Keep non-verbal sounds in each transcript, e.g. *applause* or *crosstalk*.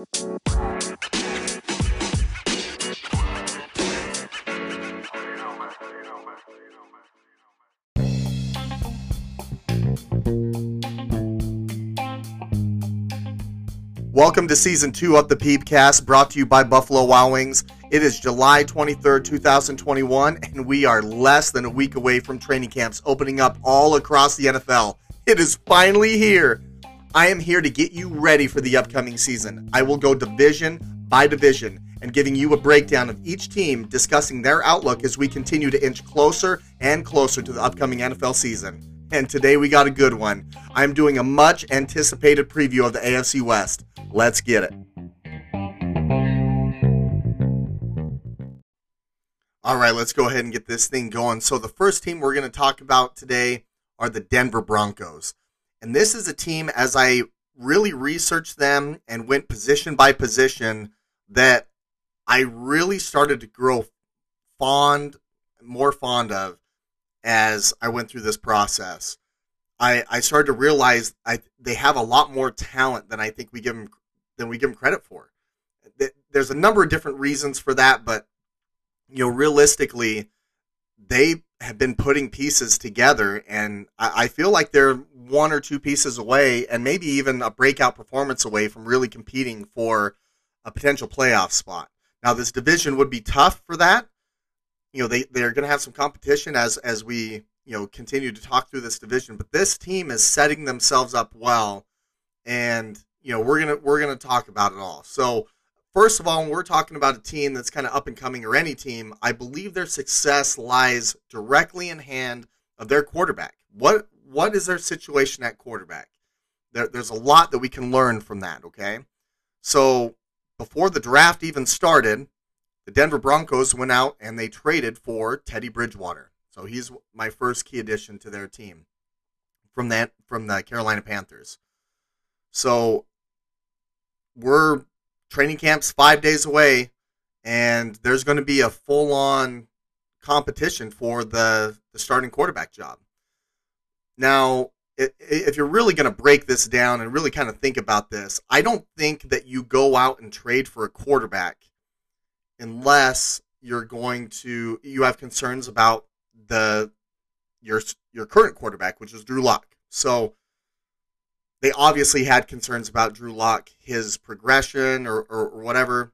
Welcome to season two of the Peepcast, brought to you by Buffalo Wild Wings. It is July 23rd, 2021, and we are less than a week away from training camps opening up all across the NFL. It is finally here. I am here to get you ready for the upcoming season. I will go division by division and giving you a breakdown of each team, discussing their outlook as we continue to inch closer and closer to the upcoming NFL season. And today we got a good one. I'm doing a much anticipated preview of the AFC West. Let's get it. All right, let's go ahead and get this thing going. So, the first team we're going to talk about today are the Denver Broncos. And this is a team, as I really researched them and went position by position, that I really started to grow fond, more fond of as I went through this process. I, I started to realize I, they have a lot more talent than I think we give them than we give them credit for. There's a number of different reasons for that, but you know, realistically, they have been putting pieces together, and I, I feel like they're one or two pieces away, and maybe even a breakout performance away from really competing for a potential playoff spot. Now, this division would be tough for that. You know, they they're going to have some competition as as we you know continue to talk through this division, but this team is setting themselves up well, and you know we're gonna we're gonna talk about it all. So first of all, when we're talking about a team that's kind of up and coming or any team, I believe their success lies directly in hand of their quarterback. What what is their situation at quarterback? There, there's a lot that we can learn from that. Okay, so before the draft even started, the Denver Broncos went out and they traded for Teddy Bridgewater. So he's my first key addition to their team from that from the Carolina Panthers. So we're training camp's five days away, and there's going to be a full on competition for the, the starting quarterback job. Now, if you're really going to break this down and really kind of think about this, I don't think that you go out and trade for a quarterback unless you're going to you have concerns about the your your current quarterback, which is Drew Lock. So they obviously had concerns about Drew Lock, his progression or, or, or, whatever,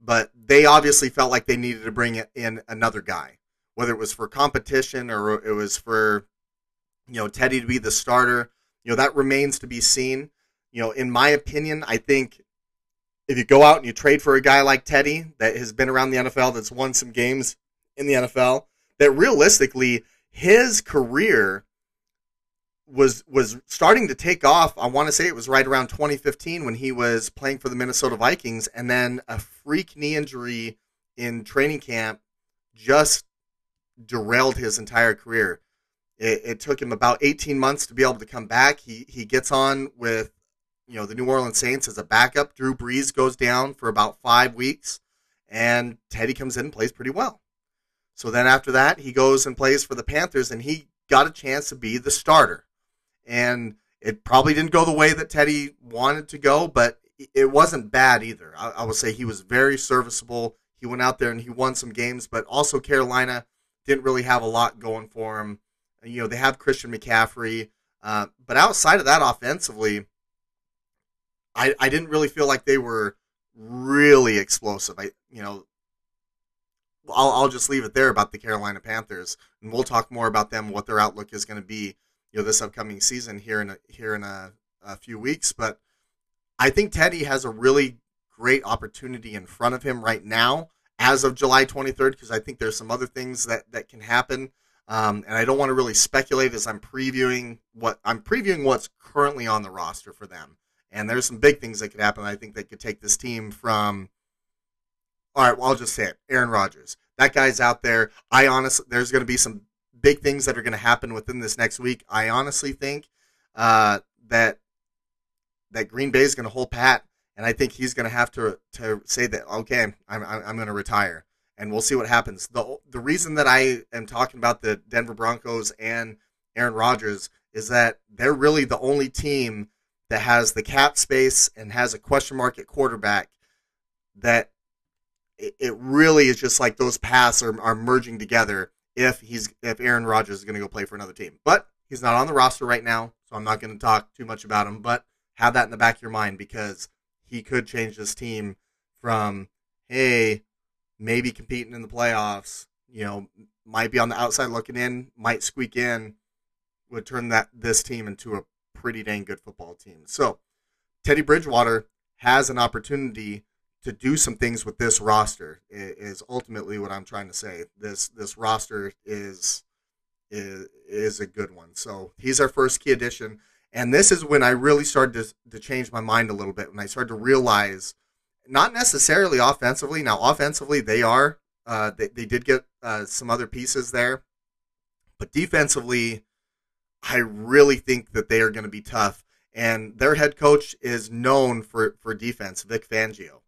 but they obviously felt like they needed to bring in another guy, whether it was for competition or it was for, you know, Teddy to be the starter. You know, that remains to be seen. You know, in my opinion, I think if you go out and you trade for a guy like Teddy that has been around the NFL, that's won some games in the NFL, that realistically his career was was starting to take off. I want to say it was right around 2015 when he was playing for the Minnesota Vikings, and then a freak knee injury in training camp just derailed his entire career. It, it, took him about 18 months to be able to come back. He he gets on with you know the New Orleans Saints as a backup. Drew Brees goes down for about five weeks, and Teddy comes in and plays pretty well. So then after that, he goes and plays for the Panthers, and he got a chance to be the starter and it probably didn't go the way that Teddy wanted to go, but it wasn't bad either. I, I would say he was very serviceable. He went out there and he won some games, but also Carolina didn't really have a lot going for him. You know, they have Christian McCaffrey, uh, but outside of that, offensively, I, I didn't really feel like they were really explosive. I you know, I'll I'll just leave it there about the Carolina Panthers, and we'll talk more about them, what their outlook is going to be you know this upcoming season here in a, here in a, a few weeks. But I think Teddy has a really great opportunity in front of him right now as of July 23rd because I think there's some other things that that can happen. Um, and I don't want to really speculate as I'm previewing what I'm previewing what's currently on the roster for them. And there's some big things that could happen. I think that could take this team from. All right, well, I'll just say it. Aaron Rodgers. That guy's out there. I honestly, there's going to be some big things that are going to happen within this next week. I honestly think uh, that that Green Bay is going to hold pat, and I think he's going to have to to say that okay, I'm I'm going to retire, and we'll see what happens. the The reason that I am talking about the Denver Broncos and Aaron Rodgers is that they're really the only team that has the cap space and has a question mark at quarterback that it, really is just like those paths are, are merging together if he's if Aaron Rodgers is going to go play for another team. But he's not on the roster right now, so I'm not going to talk too much about him. But have that in the back of your mind because he could change this team from hey maybe competing in the playoffs, you know, might be on the outside looking in, might squeak in, would turn that this team into a pretty dang good football team. So Teddy Bridgewater has an opportunity to do some things with this roster is ultimately what I'm trying to say. This this roster is is is a good one. So he's our first key addition, and this is when I really started to to change my mind a little bit when I started to realize, not necessarily offensively. Now offensively they are uh, they they did get uh, some other pieces there, but defensively, I really think that they are going to be tough. And their head coach is known for for defense, Vic Fangio.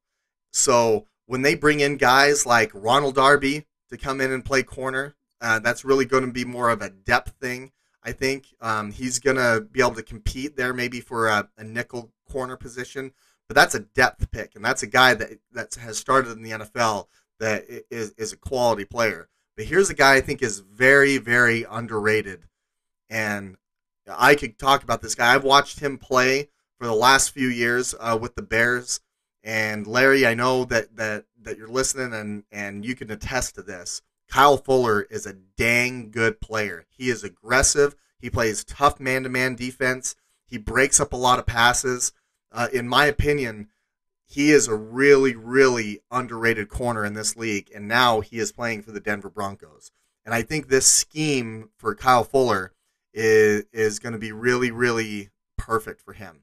So when they bring in guys like Ronald Darby to come in and play corner, uh, that's really going to be more of a depth thing. I think um, he's going to be able to compete there maybe for a, a, nickel corner position, but that's a depth pick, and that's a guy that that has started in the NFL that is is a quality player. But here's a guy I think is very very underrated, and I could talk about this guy. I've watched him play for the last few years uh, with the Bears. And Larry, I know that that that you're listening and and you can attest to this. Kyle Fuller is a dang good player. He is aggressive. He plays tough man-to-man defense. He breaks up a lot of passes. Uh, in my opinion, he is a really, really underrated corner in this league, and now he is playing for the Denver Broncos. And I think this scheme for Kyle Fuller is is going to be really, really perfect for him.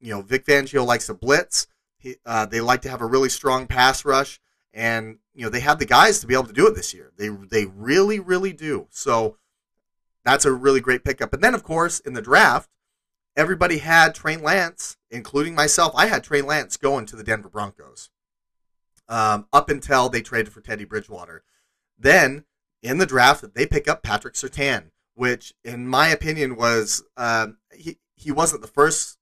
You know, Vic Fangio likes to blitz. He, uh, they like to have a really strong pass rush, and you know they have the guys to be able to do it this year. They they really really do. So that's a really great pickup. And then of course in the draft, everybody had Trey Lance, including myself. I had Trey Lance going to the Denver Broncos um, up until they traded for Teddy Bridgewater. Then in the draft, they pick up Patrick Surtain, which in my opinion was um, he he wasn't the first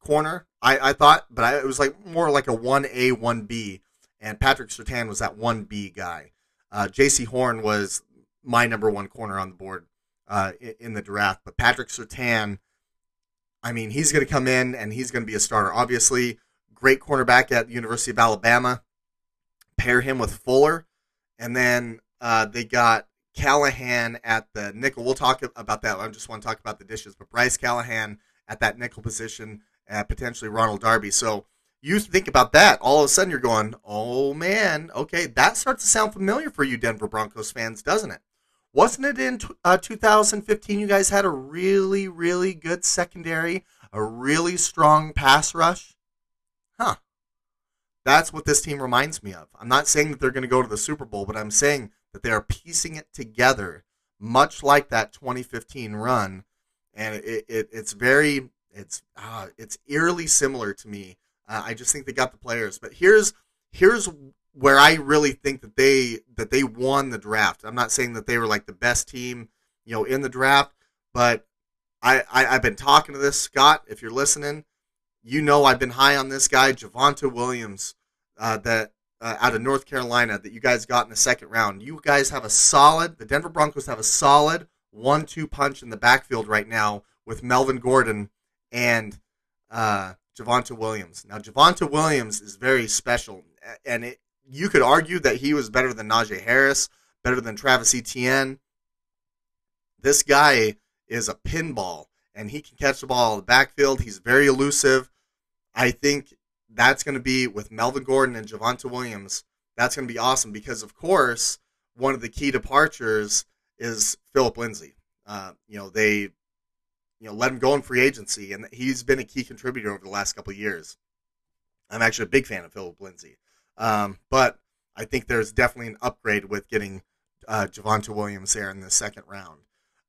corner. I, I thought, but I, it was like more like a one A one B, and Patrick Surtain was that one B guy. Uh, Jaycee Horn was my number one corner on the board uh, in, in, the draft, but Patrick Surtain, I mean, he's going to come in and he's going to be a starter. Obviously, great cornerback at the University of Alabama. Pair him with Fuller, and then uh, they got Callahan at the nickel. We'll talk about that. I just want to talk about the dishes, but Bryce Callahan at that nickel position at potentially Ronald Darby. So you think about that, all of a sudden you're going, oh man, okay, that starts to sound familiar for you Denver Broncos fans, doesn't it? Wasn't it in uh, 2015 you guys had a really, really good secondary, a really strong pass rush? Huh. That's what this team reminds me of. I'm not saying that they're going to go to the Super Bowl, but I'm saying that they are piecing it together, much like that 2015 run. And it, it, it's very it's uh, it's eerily similar to me. Uh, I just think they got the players. But here's here's where I really think that they that they won the draft. I'm not saying that they were like the best team, you know, in the draft, but I, I have been talking to this Scott. If you're listening, you know I've been high on this guy, Javonte Williams, uh, that uh, out of North Carolina that you guys got in the second round. You guys have a solid. The Denver Broncos have a solid one-two punch in the backfield right now with Melvin Gordon and uh, Javonte Williams. Now, Javonte Williams is very special, and it, you could argue that he was better than Najee Harris, better than Travis Etienne. This guy is a pinball, and he can catch the ball in the backfield. He's very elusive. I think that's going to be with Melvin Gordon and Javonte Williams. That's going to be awesome because, of course, one of the key departures is Philip Lindsay. Uh, you know, they you know, let him go in free agency, and he's been a key contributor over the last couple of years. I'm actually a big fan of Philip Lindsay, um, but I think there's definitely an upgrade with getting uh, Javonte Williams there in the second round.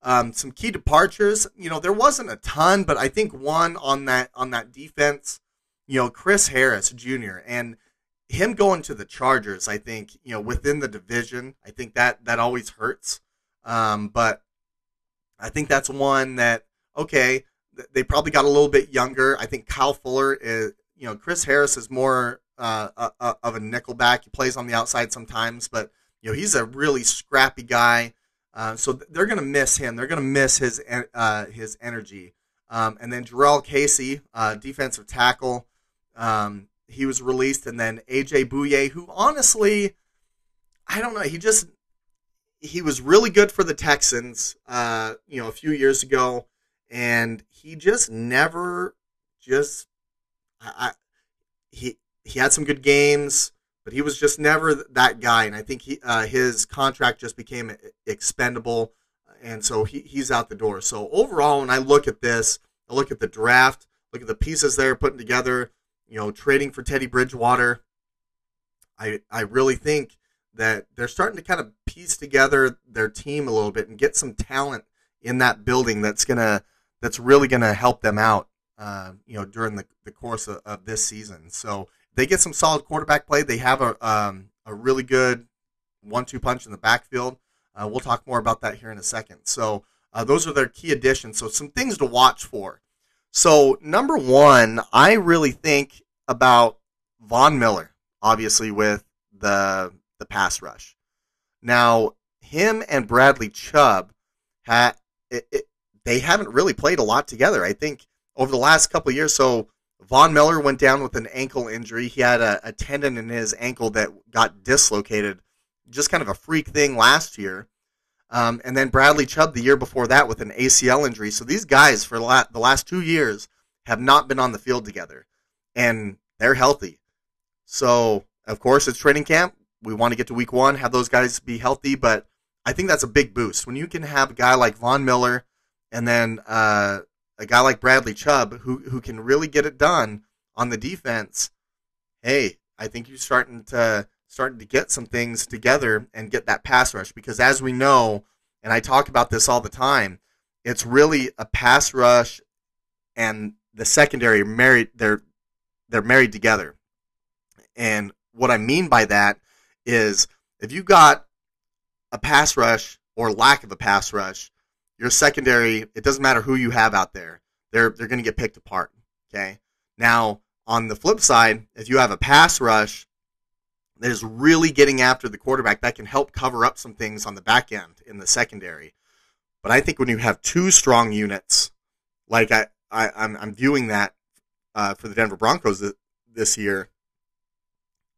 Um, some key departures, you know, there wasn't a ton, but I think one on that on that defense, you know, Chris Harris Jr. and him going to the Chargers, I think, you know, within the division, I think that that always hurts. Um, but I think that's one that okay, they probably got a little bit younger. I think Kyle Fuller is, you know, Chris Harris is more uh, a, a, of a nickelback. He plays on the outside sometimes, but you know he's a really scrappy guy. Uh, so they're going to miss him. They're going to miss his uh, his energy. Um, and then Jurrell Casey, uh, defensive tackle, um, he was released. And then AJ Bouye, who honestly, I don't know, he just he was really good for the Texans, uh, you know, a few years ago, and he just never just I, I he he had some good games but he was just never that guy. And I think he uh, his contract just became expendable, and so he, he's out the door. So overall, when I look at this, I look at the draft, look at the pieces they're putting together. You know, trading for Teddy Bridgewater. I I really think that they're starting to kind of piece together their team a little bit and get some talent in that building that's gonna that's really gonna help them out. Uh, you know, during the, the course of, of this season. So they get some solid quarterback play. They have a um, a really good one-two punch in the backfield. Uh, we'll talk more about that here in a second. So uh, those are their key additions. So some things to watch for. So number one, I really think about Von Miller, obviously with the the pass rush. Now him and Bradley Chubb had it, it, they haven't really played a lot together. I think over the last couple years. So Von Miller went down with an ankle injury. He had a, a, tendon in his ankle that got dislocated, just kind of a freak thing last year. Um, and then Bradley Chubb the year before that with an ACL injury. So these guys for the last two years have not been on the field together, and they're healthy. So of course it's training camp. We want to get to week one, have those guys be healthy, but I think that's a big boost when you can have a guy like Von Miller and then uh, a guy like Bradley Chubb who who can really get it done on the defense, hey, I think you're starting to starting to get some things together and get that pass rush because as we know, and I talk about this all the time, it's really a pass rush and the secondary married they're they're married together. And what I mean by that is if you got a pass rush or lack of a pass rush your secondary, it doesn't matter who you have out there, they're they're going to get picked apart. Okay. Now, on the flip side, if you have a pass rush that is really getting after the quarterback, that can help cover up some things on the back end in the secondary. But I think when you have two strong units, like I, I I'm, I'm viewing that uh, for the Denver Broncos this year,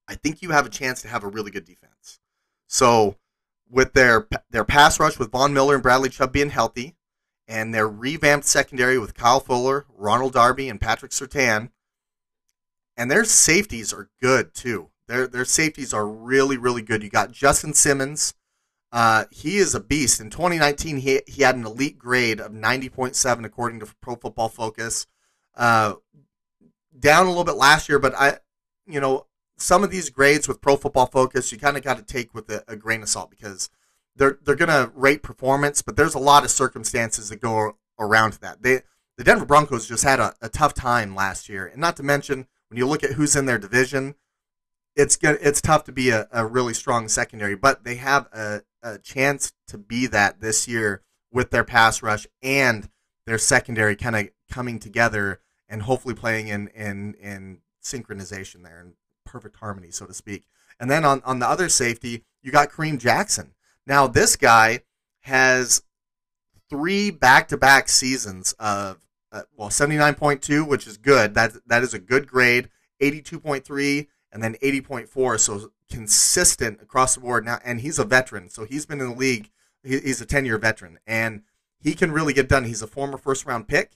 I think you have a chance to have a really good defense. So with their their pass rush with Von Miller and Bradley Chubb being healthy, and their revamped secondary with Kyle Fuller, Ronald Darby, and Patrick Surtain, and their safeties are good too. Their their safeties are really really good. You got Justin Simmons. Uh, he is a beast. In 2019, he he had an elite grade of 90.7 according to Pro Football Focus. Uh, down a little bit last year, but I, you know, some of these grades with Pro Football Focus, you kind of got to take with a, a, grain of salt because they're they're going to rate performance, but there's a lot of circumstances that go around that. They the Denver Broncos just had a, a tough time last year, and not to mention when you look at who's in their division, it's good, it's tough to be a, a really strong secondary, but they have a, a chance to be that this year with their pass rush and their secondary kind of coming together and hopefully playing in in in synchronization there and perfect harmony, so to speak. And then on, on the other safety, you got Kareem Jackson. Now, this guy has three back to back seasons of, uh, well, 79.2, which is good. That, that is a good grade, 82.3, and then 80.4. So consistent across the board. Now, and he's a veteran. So he's been in the league. He, he's a 10 year veteran. And he can really get done. He's a former first round pick.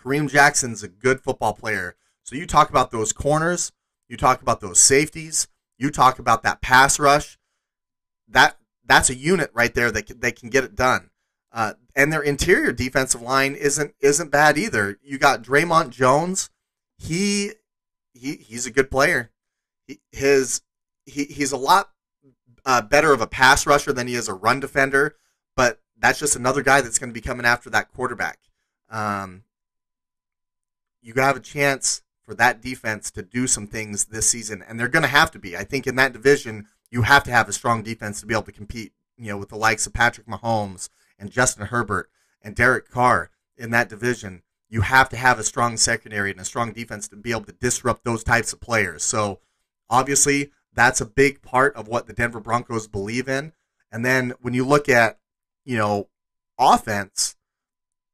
Kareem Jackson's a good football player. So you talk about those corners. You talk about those safeties. You talk about that pass rush. That that's a unit right there that they can get it done. Uh, and their interior defensive line isn't isn't bad either. You got Dre'Mont Jones. He he he's a good player. He, his he, he's a lot uh, better of a pass rusher than he is a run defender. But that's just another guy that's going to be coming after that quarterback. Um, you have a chance for that defense to do some things this season, and they're going to have to be. I think in that division, you have to have a strong defense to be able to compete. You know, with the likes of Patrick Mahomes and Justin Herbert and Derek Carr in that division. you have to have a strong secondary and a strong defense to be able to disrupt those types of players. So obviously, that's a big part of what the Denver Broncos believe in. And then when you look at, you know, offense,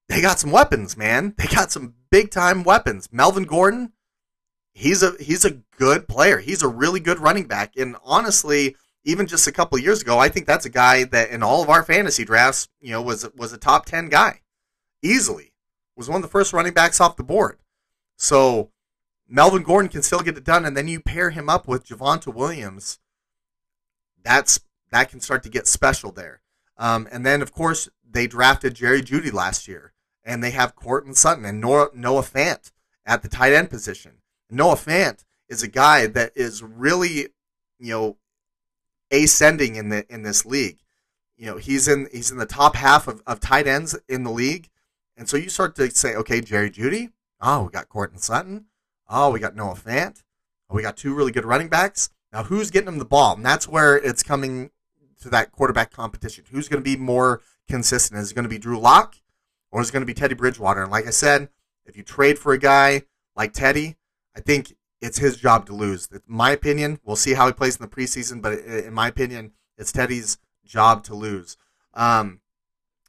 they got some weapons, man. They got some big time weapons. Melvin Gordon, he's a he's a good player. He's a really good running back. And honestly, even just a couple years ago, I think that's a guy that in all of our fantasy drafts, you know, was was a top 10 guy. Easily. Was one of the first running backs off the board. So Melvin Gordon can still get it done, and then you pair him up with Javonte Williams. That's that can start to get special there. Um, and then, of course, they drafted Jerry Jeudy last year, and they have Courtland Sutton and Noah, Noah Fant at the tight end position. Noah Fant is a guy that is really, you know, ascending in the in this league. You know, he's in he's in the top half of, of tight ends in the league. And so you start to say, okay, Jerry Jeudy. Oh, we got Courtland Sutton. Oh, we got Noah Fant. Oh, we got two really good running backs. Now, who's getting them the ball? And that's where it's coming to that quarterback competition. Who's going to be more consistent? Is it going to be Drew Lock or is it going to be Teddy Bridgewater? And like I said, if you trade for a guy like Teddy, I think it's his job to lose. My opinion, we'll see how he plays in the preseason, but in my opinion, it's Teddy's job to lose. Um,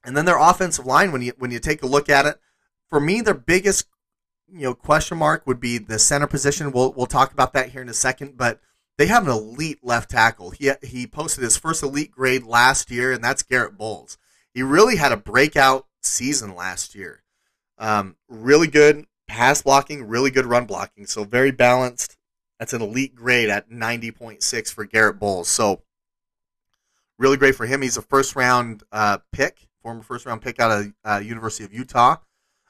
and then their offensive line, when you when you take a look at it, for me, their biggest you know question mark would be the center position. We'll we'll talk about that here in a second, but they have an elite left tackle. He he posted his first elite grade last year, and that's Garrett Bolles. He really had a breakout season last year. Um, really good pass blocking, really good run blocking. So very balanced. That's an elite grade at 90.6 for Garrett Bolles. So really great for him. He's a first round uh, pick, former first round pick out of uh, University of Utah.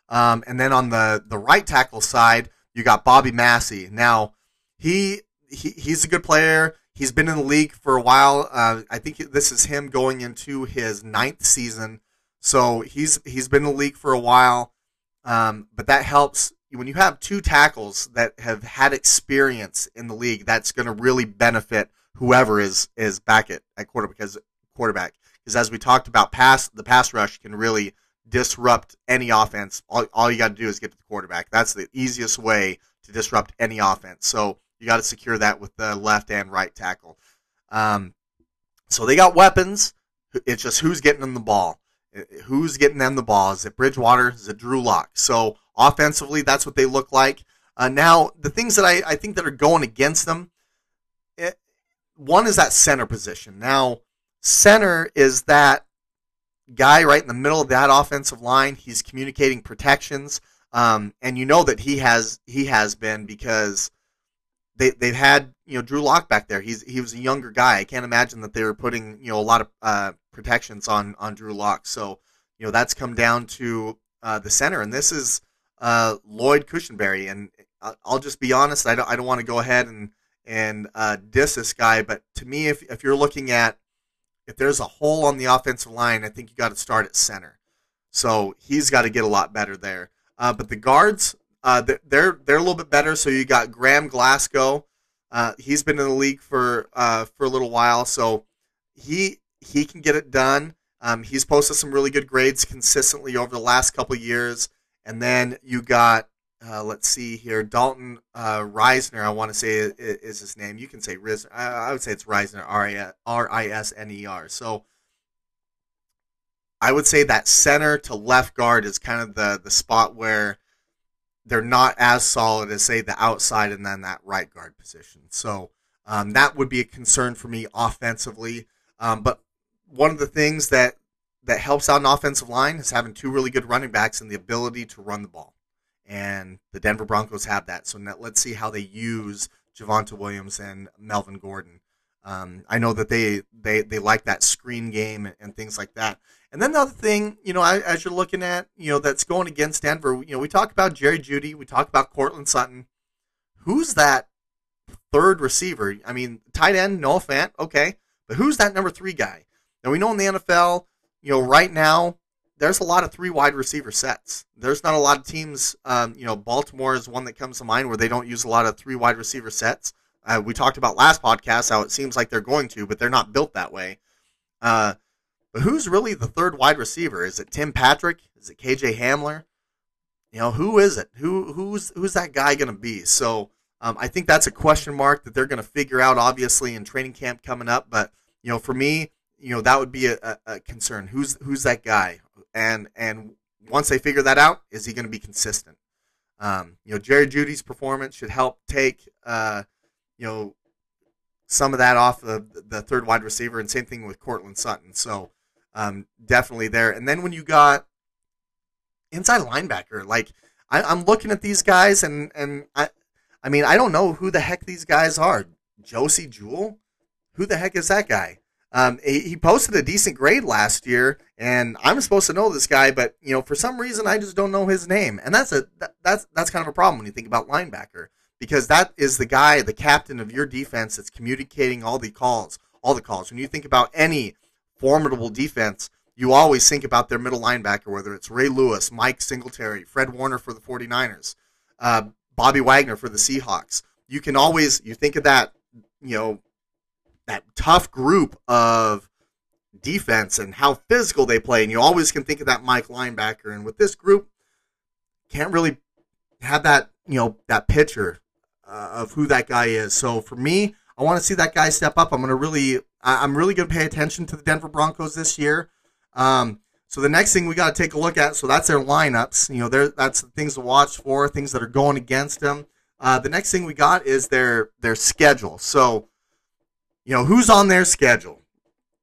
Um, and then on the the right tackle side, you got Bobby Massie. Now he, he he's a good player. He's been in the league for a while. Uh, I think this is him going into his ninth season. So he's he's been in the league for a while. Um, but that helps when you have two tackles that have had experience in the league. That's going to really benefit whoever is is back at, at quarterback because quarterback because as we talked about, pass the pass rush can really disrupt any offense. All, all you got to do is get to the quarterback. That's the easiest way to disrupt any offense. So you got to secure that with the left and right tackle. Um, so they got weapons. It's just who's getting them the ball. Who's getting them the ball? Is it Bridgewater? Is it Drew Lock? So offensively, that's what they look like. Uh, now, the things that I, I think that are going against them, it, eh, one is that center position. Now, center is that guy right in the middle of that offensive line. He's communicating protections, um, and you know that he has he has been because they they've had you know Drew Lock back there. He's he was a younger guy. I can't imagine that they were putting you know a lot of uh, protections on on Drew Lock. So you know that's come down to uh, the center, and this is uh, Lloyd Cushenberry. And I'll just be honest, I don't I don't want to go ahead and and uh, diss this guy, but to me, if if you're looking at if there's a hole on the offensive line, I think you got to start at center. So he's got to get a lot better there. Uh, but the guards, uh, they're they're a little bit better. So you got Graham Glasgow. Uh, he's been in the league for uh, for a little while, so he he can get it done. Um, he's posted some really good grades consistently over the last couple years. And then you got uh, let's see here, Dalton uh, Risner. I want to say is, is, his name. You can say Riz. I, would say it's Risner, R I S N E R. So I would say that center to left guard is kind of the the spot where they're not as solid as say the outside and then that right guard position. So um, that would be a concern for me offensively. Um, but one of the things that that helps out an offensive line is having two really good running backs and the ability to run the ball and the Denver Broncos have that. So now let's see how they use Javonte Williams and Melvin Gordon. Um, I know that they, they they like that screen game and, and, things like that. And then the other thing, you know, as you're looking at, you know, that's going against Denver, you know, we talk about Jerry Jeudy, we talk about Courtland Sutton. Who's that third receiver? I mean, tight end, Noah Fant, okay, but who's that number three guy? Now we know in the NFL, you know, right now there's a lot of three wide receiver sets. There's not a lot of teams. Um, you know, Baltimore is one that comes to mind where they don't use a lot of three wide receiver sets. Uh, we talked about last podcast how it seems like they're going to, but they're not built that way. Uh, but who's really the third wide receiver? Is it Tim Patrick? Is it KJ Hamler? you know, who is it? Who who's who's that guy going to be? So um, I think that's a question mark that they're going to figure out, obviously, in training camp coming up. But you know, for me, you know, that would be a, a, concern. Who's who's that guy? And and once they figure that out, is he going to be consistent? Um, you know, Jerry Jeudy's performance should help take uh, you know some of that off of the third wide receiver, and same thing with Courtland Sutton. So um, definitely there. And then when you got inside linebacker, like I, am looking at these guys, and and I, I mean, I don't know who the heck these guys are. Josey Jewell, who the heck is that guy? Um, he, posted a decent grade last year, and I'm supposed to know this guy, but you know, for some reason, I just don't know his name, and that's a that, that's that's kind of a problem when you think about linebacker because that is the guy, the captain of your defense that's communicating all the calls, all the calls. When you think about any formidable defense, you always think about their middle linebacker, whether it's Ray Lewis, Mike Singletary, Fred Warner for the 49ers, uh, Bobby Wagner for the Seahawks. You can always you think of that, you know, that tough group of defense and how physical they play, and you always can think of that Mike linebacker. And with this group, can't really have that you know that picture uh, of who that guy is. So for me, I want to see that guy step up. I'm to really, I'm really going to pay attention to the Denver Broncos this year. Um, so the next thing we got to take a look at, so that's their lineups. You know, there that's the things to watch for, things that are going against them. Uh, the next thing we got is their their schedule. So, you know, who's on their schedule?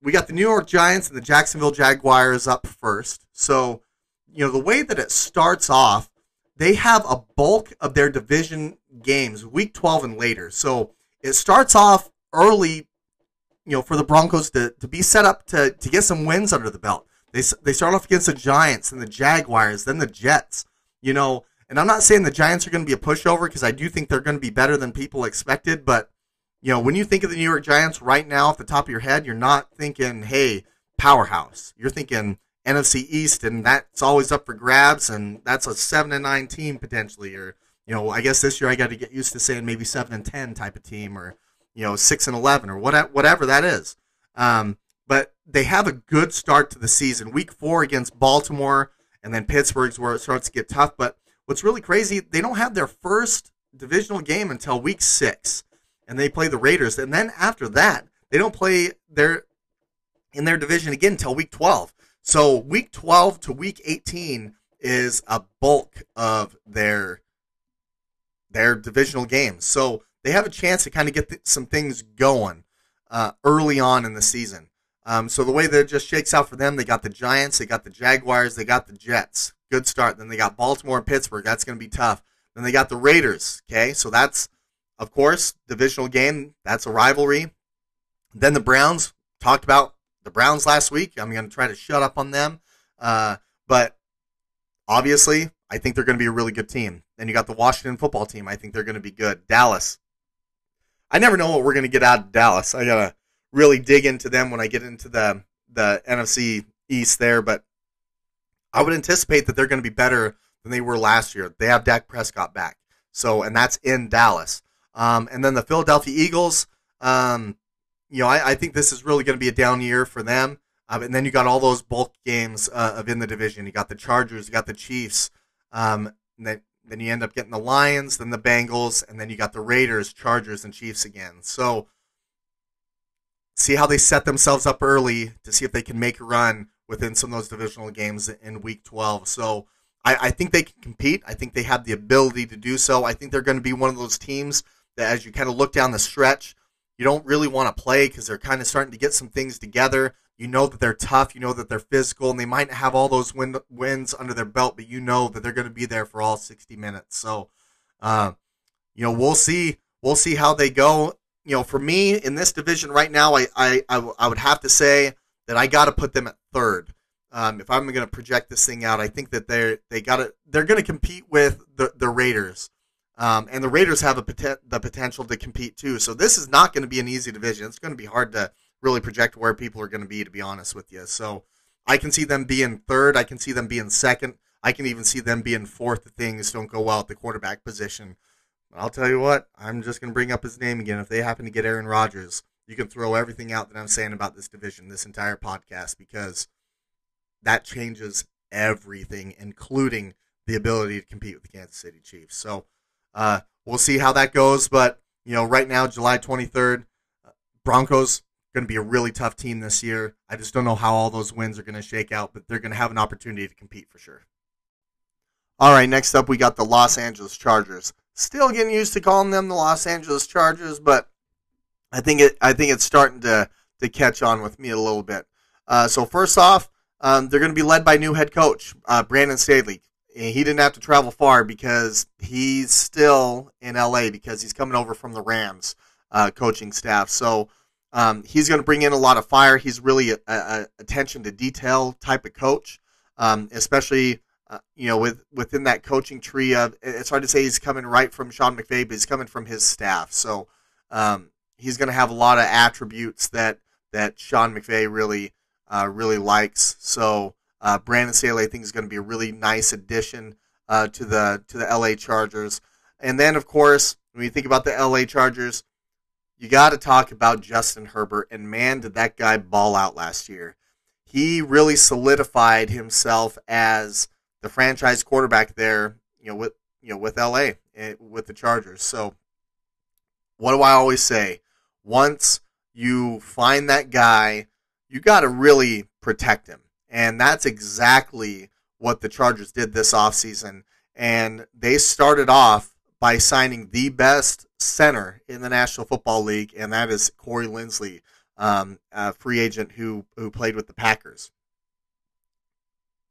We got the New York Giants and the Jacksonville Jaguars up first. So, you know, the way that it starts off, they have a bulk of their division games week 12 and later. So it starts off early, you know, for the Broncos to, to be set up to, to get some wins under the belt. They, they start off against the Giants and the Jaguars, then the Jets, you know. And I'm not saying the Giants are going to be a pushover because I do think they're going to be better than people expected. But, you know, when you think of the New York Giants right now off the top of your head, you're not thinking, hey, powerhouse. You're thinking NFC East, and that's always up for grabs. And that's a 7 and 9 team potentially, or you know, I guess this year I got to get used to saying maybe seven and ten type of team, or you know, six and eleven, or whatever, whatever that is. Um, but they have a good start to the season. Week four against Baltimore, and then Pittsburgh's where it starts to get tough. But what's really crazy, they don't have their first divisional game until week six, and they play the Raiders, and then after that, they don't play their in their division again until week twelve. So week twelve to week eighteen is a bulk of their their divisional games. So they have a chance to kind of get th- some things going uh, early on in the season. Um, so the way that it just shakes out for them, they got the Giants, they got the Jaguars, they got the Jets. Good start. Then they got Baltimore and Pittsburgh. That's going to be tough. Then they got the Raiders. Okay, so that's of course divisional game. That's a rivalry. Then the Browns. Talked about the Browns last week. I'm going to try to shut up on them, uh, but obviously I think they're going to be a really good team. Then you got the Washington football team. I think they're going to be good. Dallas. I never know what we're going to get out of Dallas. I got to really dig into them when I get into the the NFC East there, but I would anticipate that they're going to be better than they were last year. They have Dak Prescott back. So, and that's in Dallas. Um, and then the Philadelphia Eagles, um, you know, I, I, think this is really going to be a down year for them. Um, and then you got all those bulk games uh, of in the division. You got the Chargers, you got the Chiefs, um, then, then you end up getting the Lions, then the Bengals, and then you got the Raiders, Chargers, and Chiefs again. So see how they set themselves up early to see if they can make a run within some of those divisional games in Week 12. So I, I think they can compete. I think they have the ability to do so. I think they're going to be one of those teams that, as you kind of look down the stretch, you don't really want to play because they're kind of starting to get some things together. You know that they're tough. You know that they're physical, and they might not have all those win- wins under their belt, but you know that they're going to be there for all 60 minutes. So, uh, you know, we'll see. We'll see how they go. You know, for me in this division right now, I I, I, w- I would have to say that I got to put them at third. Um, if I'm going to project this thing out, I think that they're they got to they're going to compete with the the Raiders. Um, and the Raiders have a the potential to compete too. So this is not going to be an easy division. It's going to be hard to really project where people are going to be, to be honest with you. So I can see them being third. I can see them being second. I can even see them being fourth if things don't go well at the quarterback position. I'll tell you what, I'm just going to bring up his name again. If they happen to get Aaron Rodgers, you can throw everything out that I'm saying about this division, this entire podcast, because that changes everything, including the ability to compete with the Kansas City Chiefs. So uh, we'll see how that goes. But you know, right now, July 23rd, Broncos going to be a really tough team this year. I just don't know how all those wins are going to shake out, but they're going to have an opportunity to compete for sure. All right, next up we got the Los Angeles Chargers. Still getting used to calling them the Los Angeles Chargers, but I think it I think it's starting to to catch on with me a little bit. Uh, so first off, um, they're going to be led by new head coach uh, Brandon Staley. He didn't have to travel far because he's still in LA because he's coming over from the Rams uh, coaching staff. So um, he's going to bring in a lot of fire. He's really a, a attention to detail type of coach, um, especially uh, you know with within that coaching tree of. It's hard to say he's coming right from Sean McVay, but he's coming from his staff. So um, he's going to have a lot of attributes that that Sean McVay really uh, really likes. So uh, Brandon Staley, I think, is going to be a really nice addition uh, to the to the LA Chargers. And then, of course, when you think about the LA Chargers, you got to talk about Justin Herbert. And man, did that guy ball out last year. He really solidified himself as the franchise quarterback there, you know, with you know with LA eh, with the Chargers. So, what do I always say? Once you find that guy, you got to really protect him. And that's exactly what the Chargers did this offseason. And they started off by signing the best center in the National Football League, and that is Corey Linsley, um, a free agent who who played with the Packers.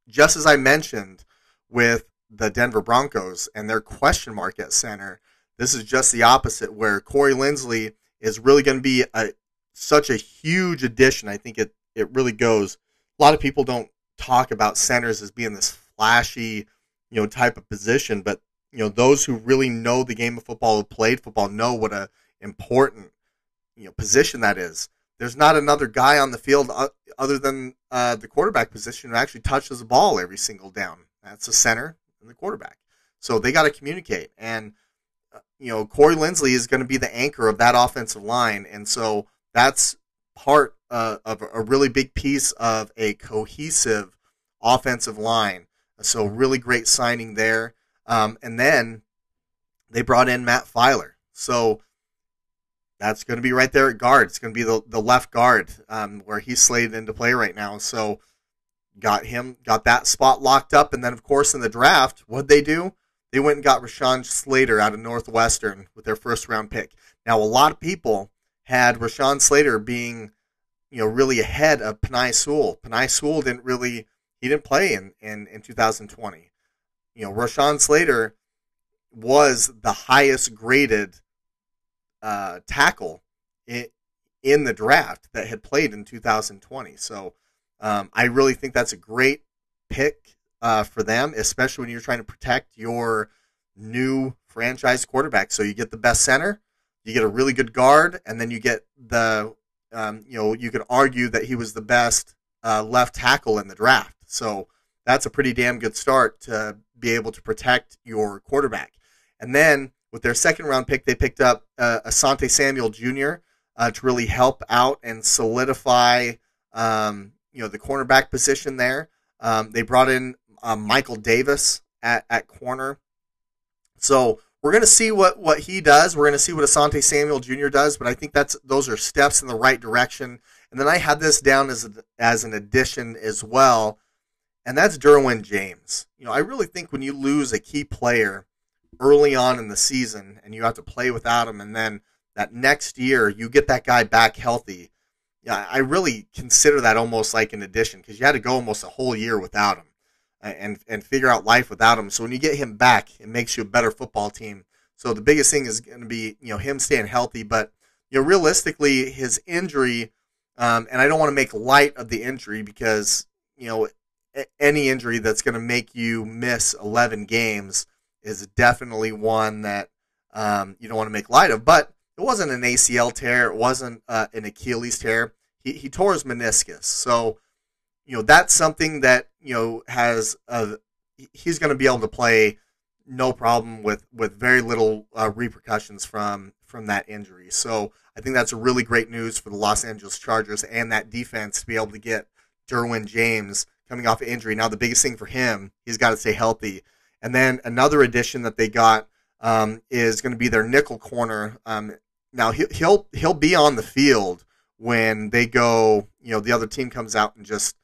Just as I mentioned with the Denver Broncos and their question mark at center, this is just the opposite, where Corey Linsley is really going to be a such a huge addition. I think it it really goes. A lot of people don't talk about centers as being this flashy, you know, type of position, but you know those who really know the game of football, who played football, know what a important you know position that is. There's not another guy on the field other than uh, the quarterback position who actually touches the ball every single down. That's the center and the quarterback. So they got to communicate, and uh, you know Corey Linsley is going to be the anchor of that offensive line, and so that's part uh, of a really big piece of a cohesive offensive line. So really great signing there. Um, and then they brought in Matt Feiler. So that's going to be right there at guard. It's going to be the, the left guard um, where he's slated into play right now. So got him, got that spot locked up. And then, of course, in the draft, what'd they do? They went and got Rashawn Slater out of Northwestern with their first round pick. Now, a lot of people had Rashawn Slater being, you know, really ahead of Penei Sewell. Penei Sewell didn't really, he didn't play in, in, in 2020 you know, Rashawn Slater was the highest graded uh, tackle in, in the draft that had played in 2020. So um, I really think that's a great pick uh, for them, especially when you're trying to protect your new franchise quarterback. So you get the best center, you get a really good guard, and then you get the, um, you know, you could argue that he was the best uh, left tackle in the draft. So that's a pretty damn good start to be able to protect your quarterback. And then with their second round pick, they picked up uh, Asante Samuel Jr. Uh, to really help out and solidify, um, you know, the cornerback position there. Um, they brought in um, Michael Davis at, at corner. So we're going to see what, what he does. We're going to see what Asante Samuel Jr. does, but I think that's those are steps in the right direction. And then I had this down as a, as an addition as well and that's Derwin James. You know, I really think when you lose a key player early on in the season and you have to play without him, and then that next year you get that guy back healthy, yeah, I really consider that almost like an addition because you had to go almost a whole year without him and and figure out life without him. So when you get him back, it makes you a better football team. So the biggest thing is going to be you know him staying healthy, but you know realistically his injury, um, and I don't want to make light of the injury because you know any injury that's going to make you miss 11 games is definitely one that um, you don't want to make light of. But it wasn't an ACL tear, it wasn't uh, an Achilles tear. He, he tore his meniscus. So, you know, that's something that, you know, has, a, he's going to be able to play no problem with, with very little uh, repercussions from, from that injury. So I think that's really great news for the Los Angeles Chargers and that defense to be able to get Derwin James coming off of injury. Now, the biggest thing for him, he's got to stay healthy. And then another addition that they got um, is going to be their nickel corner. Um, now he, he'll he'll be on the field when they go. You know, the other team comes out and just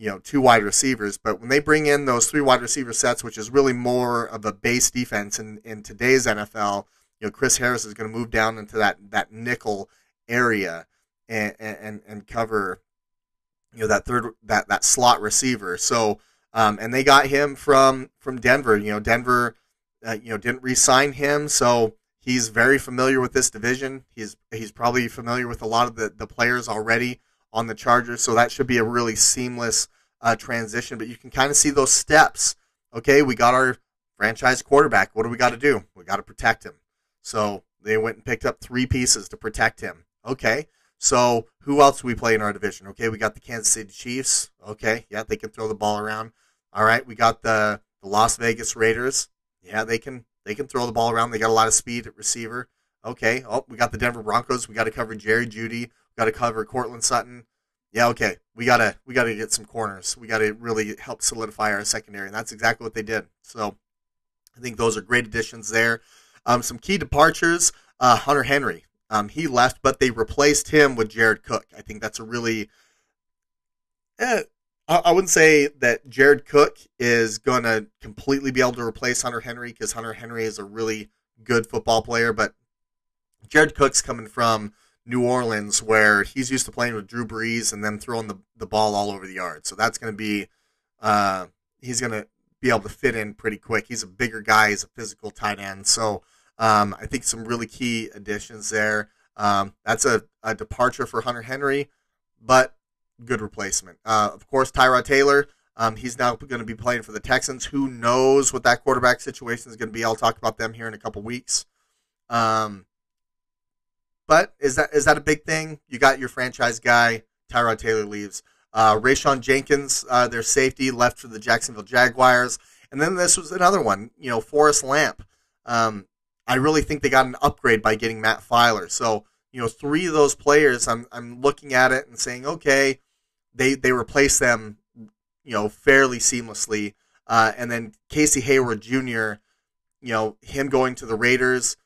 you know two wide receivers. But when they bring in those three wide receiver sets, which is really more of a base defense in in today's NFL, you know, Chris Harris is going to move down into that that nickel area and and and cover you know that third that that slot receiver. So um, and they got him from from Denver. You know, Denver, uh, you know, didn't re-sign him, so he's very familiar with this division. He's he's probably familiar with a lot of the the players already on the Chargers, so that should be a really seamless uh, transition. But you can kind of see those steps. Okay, we got our franchise quarterback. What do we got to do? We got to protect him. So they went and picked up three pieces to protect him. Okay, so who else do we play in our division? Okay, we got the Kansas City Chiefs. Okay, yeah, they can throw the ball around. All right, we got the, the Las Vegas Raiders. Yeah, they can they can throw the ball around. They got a lot of speed at receiver. Okay. Oh, we got the Denver Broncos. We got to cover Jerry Jeudy. Got to cover Courtland Sutton. Yeah, okay. We gotta we gotta get some corners. We gotta really help solidify our secondary, and that's exactly what they did. So I think those are great additions there. Um, some key departures. Uh, Hunter Henry. Um, he left, but they replaced him with Jared Cook. I think that's a really. Eh, I wouldn't say that Jared Cook is going to completely be able to replace Hunter Henry because Hunter Henry is a really good football player, but Jared Cook's coming from New Orleans where he's used to playing with Drew Brees and then throwing the, the ball all over the yard. So that's going to be, uh, he's going to be able to fit in pretty quick. He's a bigger guy, he's a physical tight end. So um, I think some really key additions there. Um, that's a, a departure for Hunter Henry, but good replacement. Uh, of course, Tyrod Taylor. Um, he's now going to be playing for the Texans. Who knows what that quarterback situation is going to be? I'll talk about them here in a couple weeks. Um, but is that is that a big thing? You got your franchise guy, Tyrod Taylor leaves. Uh, Rayshawn Jenkins, uh, their safety, left for the Jacksonville Jaguars. And then this was another one, you know, Forrest Lamp. Um, I really think they got an upgrade by getting Matt Feiler. So, you know, three of those players, I'm, I'm looking at it and saying, okay, they they replace them, you know, fairly seamlessly. Uh, and then Casey Hayward Jr., you know, him going to the Raiders.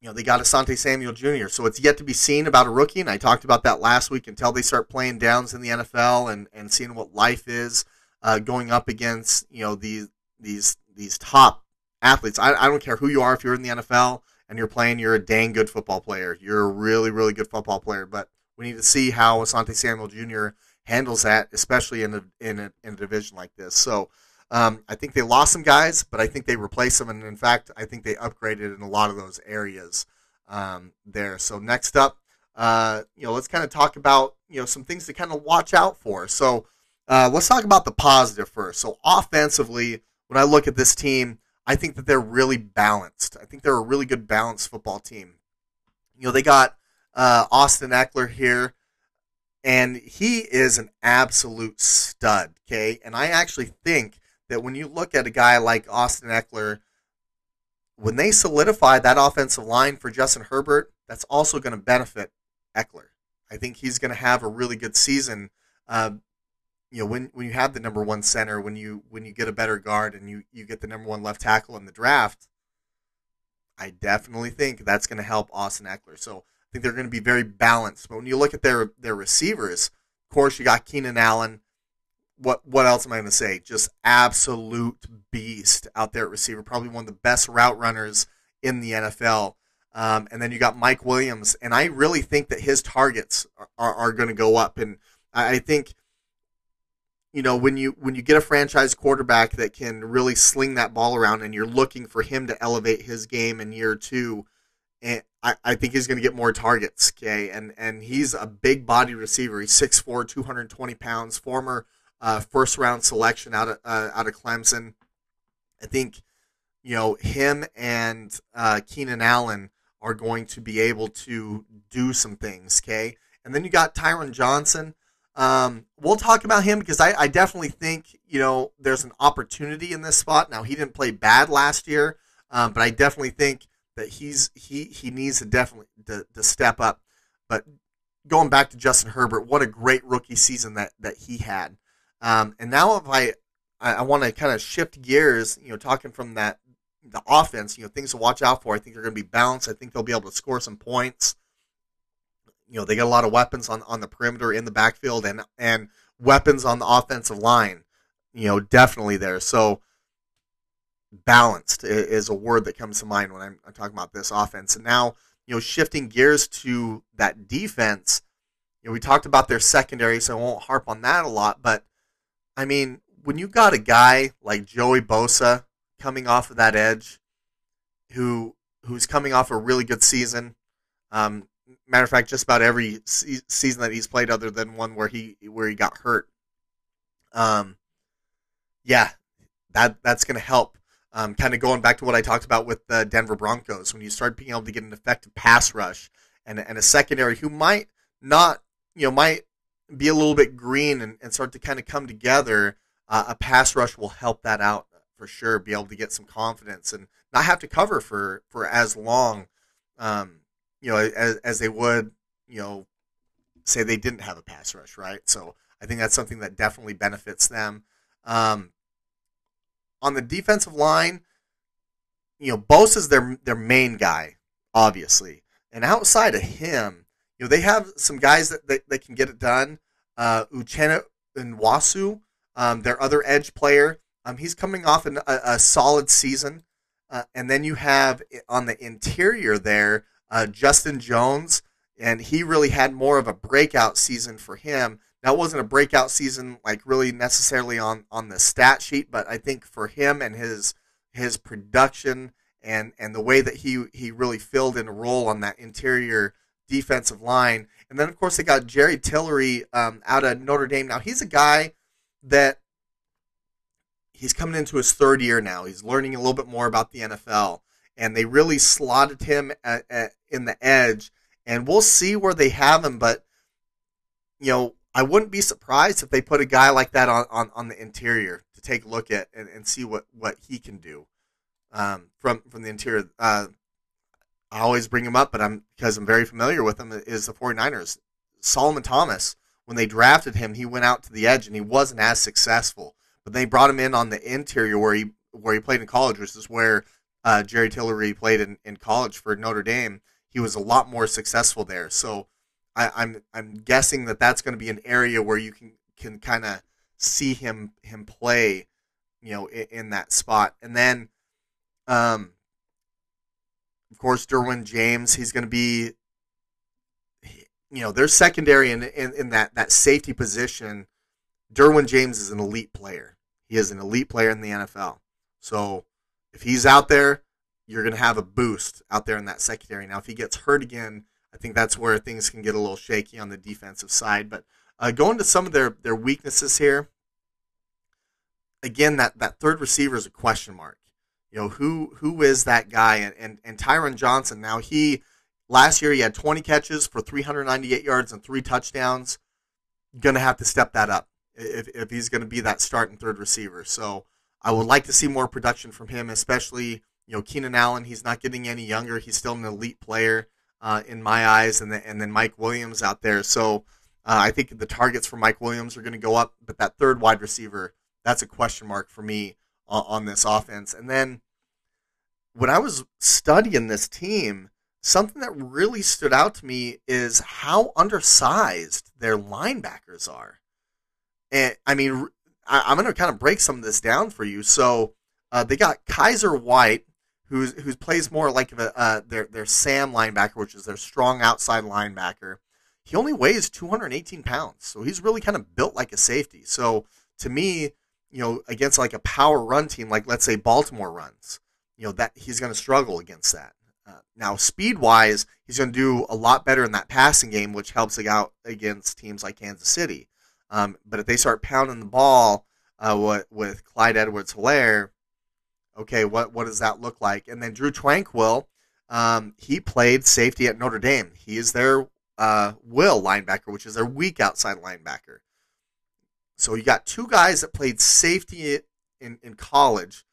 You know, they got Asante Samuel Jr. So it's yet to be seen about a rookie, and I talked about that last week until they start playing downs in the NFL and, and seeing what life is uh, going up against you know these these these top athletes. I, I don't care who you are if you're in the NFL and you're playing, you're a dang good football player. You're a really really good football player, but we need to see how Asante Samuel Jr. handles that, especially in a, in a, in a division like this. So um, I think they lost some guys, but I think they replaced them, and in fact, I think they upgraded in a lot of those areas um, there. So next up, uh, you know, let's kind of talk about you know some things to kind of watch out for. So uh, let's talk about the positive first. So offensively, when I look at this team, I think that they're really balanced. I think they're a really good balanced football team. You know, they got uh, Austin Ekeler here, and he is an absolute stud. Okay, and I actually think that when you look at a guy like Austin Ekeler, when they solidify that offensive line for Justin Herbert, that's also going to benefit Ekeler. I think he's going to have a really good season. Uh, you know, when when you have the number one center, when you when you get a better guard and you you get the number one left tackle in the draft, I definitely think that's going to help Austin Ekeler. So I think they're going to be very balanced. But when you look at their their receivers, of course, you got Keenan Allen. What what else am I going to say? Just absolute beast out there at receiver. Probably one of the best route runners in the NFL. Um, and then you got Mike Williams, and I really think that his targets are, are, are going to go up. And I think you know when you when you get a franchise quarterback that can really sling that ball around, and you're looking for him to elevate his game in year two and I, I think he's going to get more targets. Okay, and and he's a big body receiver. He's 6'4", 220 pounds. Former uh, first round selection out of uh, out of Clemson. I think you know him and uh, Keenan Allen are going to be able to do some things. Okay, and then you got Tyron Johnson. Um, we'll talk about him because I, I definitely think you know there's an opportunity in this spot. Now he didn't play bad last year, um, but I definitely think that he's he he needs to definitely to, to step up. But going back to Justin Herbert, what a great rookie season that that he had. Um, and now if I I, I want to kind of shift gears. You know, talking from that the offense, you know, things to watch out for. I think they're going to be balanced. I think they'll be able to score some points. You know, they got a lot of weapons on, on the perimeter in the backfield and and weapons on the offensive line. You know, definitely there. So balanced is a word that comes to mind when I'm, I'm talking about this offense. And now, you know, shifting gears to that defense. You know, we talked about their secondary, so I won't harp on that a lot. But I mean, when you got a guy like Joey Bosa coming off of that edge, who who's coming off a really good season. Um, matter of fact, just about every se- season that he's played, other than one where he where he got hurt. Um, yeah, that that's going to help. Um, kind of going back to what I talked about with the Denver Broncos, when you start being able to get an effective pass rush and and a secondary who might not, you know, might be a little bit green and, and start to kind of come together, uh, a pass rush will help that out for sure be able to get some confidence and not have to cover for for as long um, you know as, as they would you know say they didn't have a pass rush right? So i think that's something that definitely benefits them. Um, on the defensive line you know Bosa is their their main guy obviously and outside of him you know they have some guys that, that, that can get it done uh Uchenna Nwosu um, their other edge player um, he's coming off an, a, a, solid season. Uh, and then you have on the interior there uh, Justin Jones, and he really had more of a breakout season for him. That wasn't a breakout season like really necessarily on on the stat sheet, but I think for him and his his production and and the way that he he really filled in a role on that interior defensive line. And then of course they got Jerry Tillery um, out of Notre Dame. Now he's a guy that he's coming into his third year now. He's learning a little bit more about the NFL, and they really slotted him at, at, in the edge. And we'll see where they have him, but you know, I wouldn't be surprised if they put a guy like that on, on, on the interior to take a look at and, and see what, what he can do um, from from the interior. Uh, I always bring him up, but I'm because I'm very familiar with him. Is the 49ers Solomon Thomas? When they drafted him, he went out to the edge and he wasn't as successful but they brought him in on the interior where he where he played in college, which is where uh, Jerry Tillery played in, in college for Notre Dame. He was a lot more successful there. So I, am I'm, I'm guessing that that's going to be an area where you can can kind of see him him play, you know, in, in, that spot. And then, um, of course, Derwin James. He's going to be, you know, their secondary in, in in that that safety position. Derwin James is an elite player. He is an elite player in the NFL. So if he's out there, you're going to have a boost out there in that secondary. Now, if he gets hurt again, I think that's where things can get a little shaky on the defensive side. But uh, going to some of their, their weaknesses here, again, that, that third receiver is a question mark. You know, who who is that guy? And, and, and Tyron Johnson, now he, last year he had 20 catches for 398 yards and three touchdowns. To have to step that up if, if he's to be that starting third receiver. So I would like to see more production from him, especially you know Keenan Allen. He's not getting any younger. He's still an elite player uh, in my eyes, and then and then Mike Williams out there. So uh, I think the targets for Mike Williams are going to go up, but that third wide receiver that's a question mark for me on, on this offense. And then when I was studying this team, something that really stood out to me is how undersized their linebackers are. And I mean, I, am going to kind of break some of this down for you. So uh, they got Kyzir White, who's who plays more like a, uh, their their Sam linebacker, which is their strong outside linebacker. He only weighs 218 pounds, so he's really kind of built like a safety. So to me, you know, against like a power run team, like let's say Baltimore runs, you know that he's going to struggle against that. Uh, now, speed wise, he's going to do a lot better in that passing game, which helps out against teams like Kansas City. Um, but if they start pounding the ball uh, with, with Clyde Edwards Helaire, okay, what, what does that look like? And then Drew Tranquill, um, he played safety at Notre Dame. He is their uh, will linebacker, which is their weak outside linebacker. So you got two guys that played safety in, in college.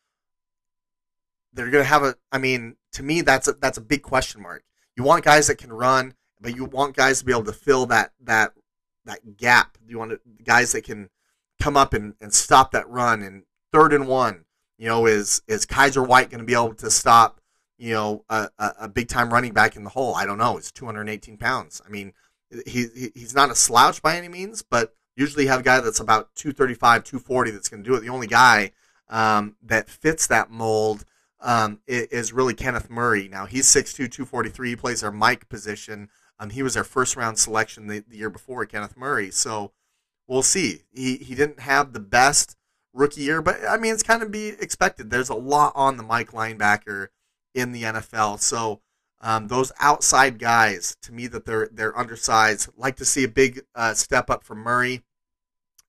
They're going to have a, I mean, to me, that's a, that's a big question mark. You want guys that can run, but you want guys to be able to fill that, that that gap. You want guys that can come up and, and stop that run and third and one. You know, is is Kyzir White going to be able to stop? You know, a, a, big time running back in the hole. I don't know. He's 218 pounds. I mean, he he's not a slouch by any means, but usually have a guy that's about 235, 240 that's going to do it. The only guy um, that fits that mold um, is really Kenneth Murray. Now he's 6'2", 243. He plays our Mike position. Um, he was our first round selection the, the year before, Kenneth Murray. So we'll see. He he didn't have the best rookie year, but I mean it's kind of be expected. There's a lot on the Mike linebacker in the NFL, so um, those outside guys to me that they're they're undersized. Like to see a big uh, step up from Murray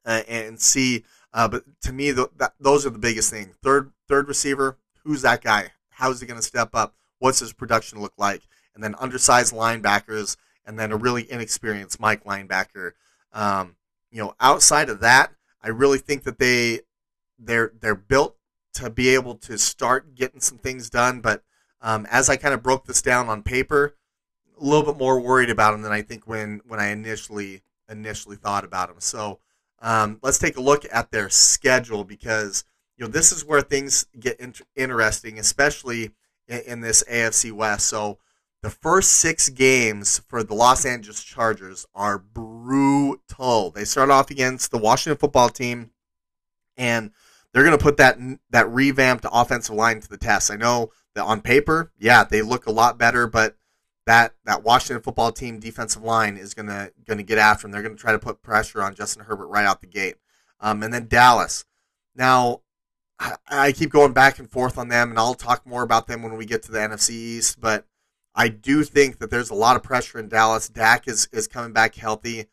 uh, and see. Uh, but to me, the, that, those are the biggest thing. Third third receiver, who's that guy? How is he going to step up? What's his production look like? And then undersized linebackers, and then a really inexperienced Mike linebacker. Um, you know, outside of that, I really think that they they're they're built to be able to start getting some things done. But um, as I kind of broke this down on paper, a little bit more worried about them than I think when when I initially initially thought about them. So um, let's take a look at their schedule because you know this is where things get in- interesting, especially in, in this AFC West. So the first six games for the Los Angeles Chargers are brutal. They start off against the Washington football team, and they're going to put that that revamped offensive line to the test. I know that on paper, yeah, they look a lot better, but that that Washington football team defensive line is going to going to get after them. They're going to try to put pressure on Justin Herbert right out the gate. Um, and then Dallas. Now, I, I keep going back and forth on them, and I'll talk more about them when we get to the NFC East, but I do think that there's a lot of pressure in Dallas. Dak is, is coming back healthy.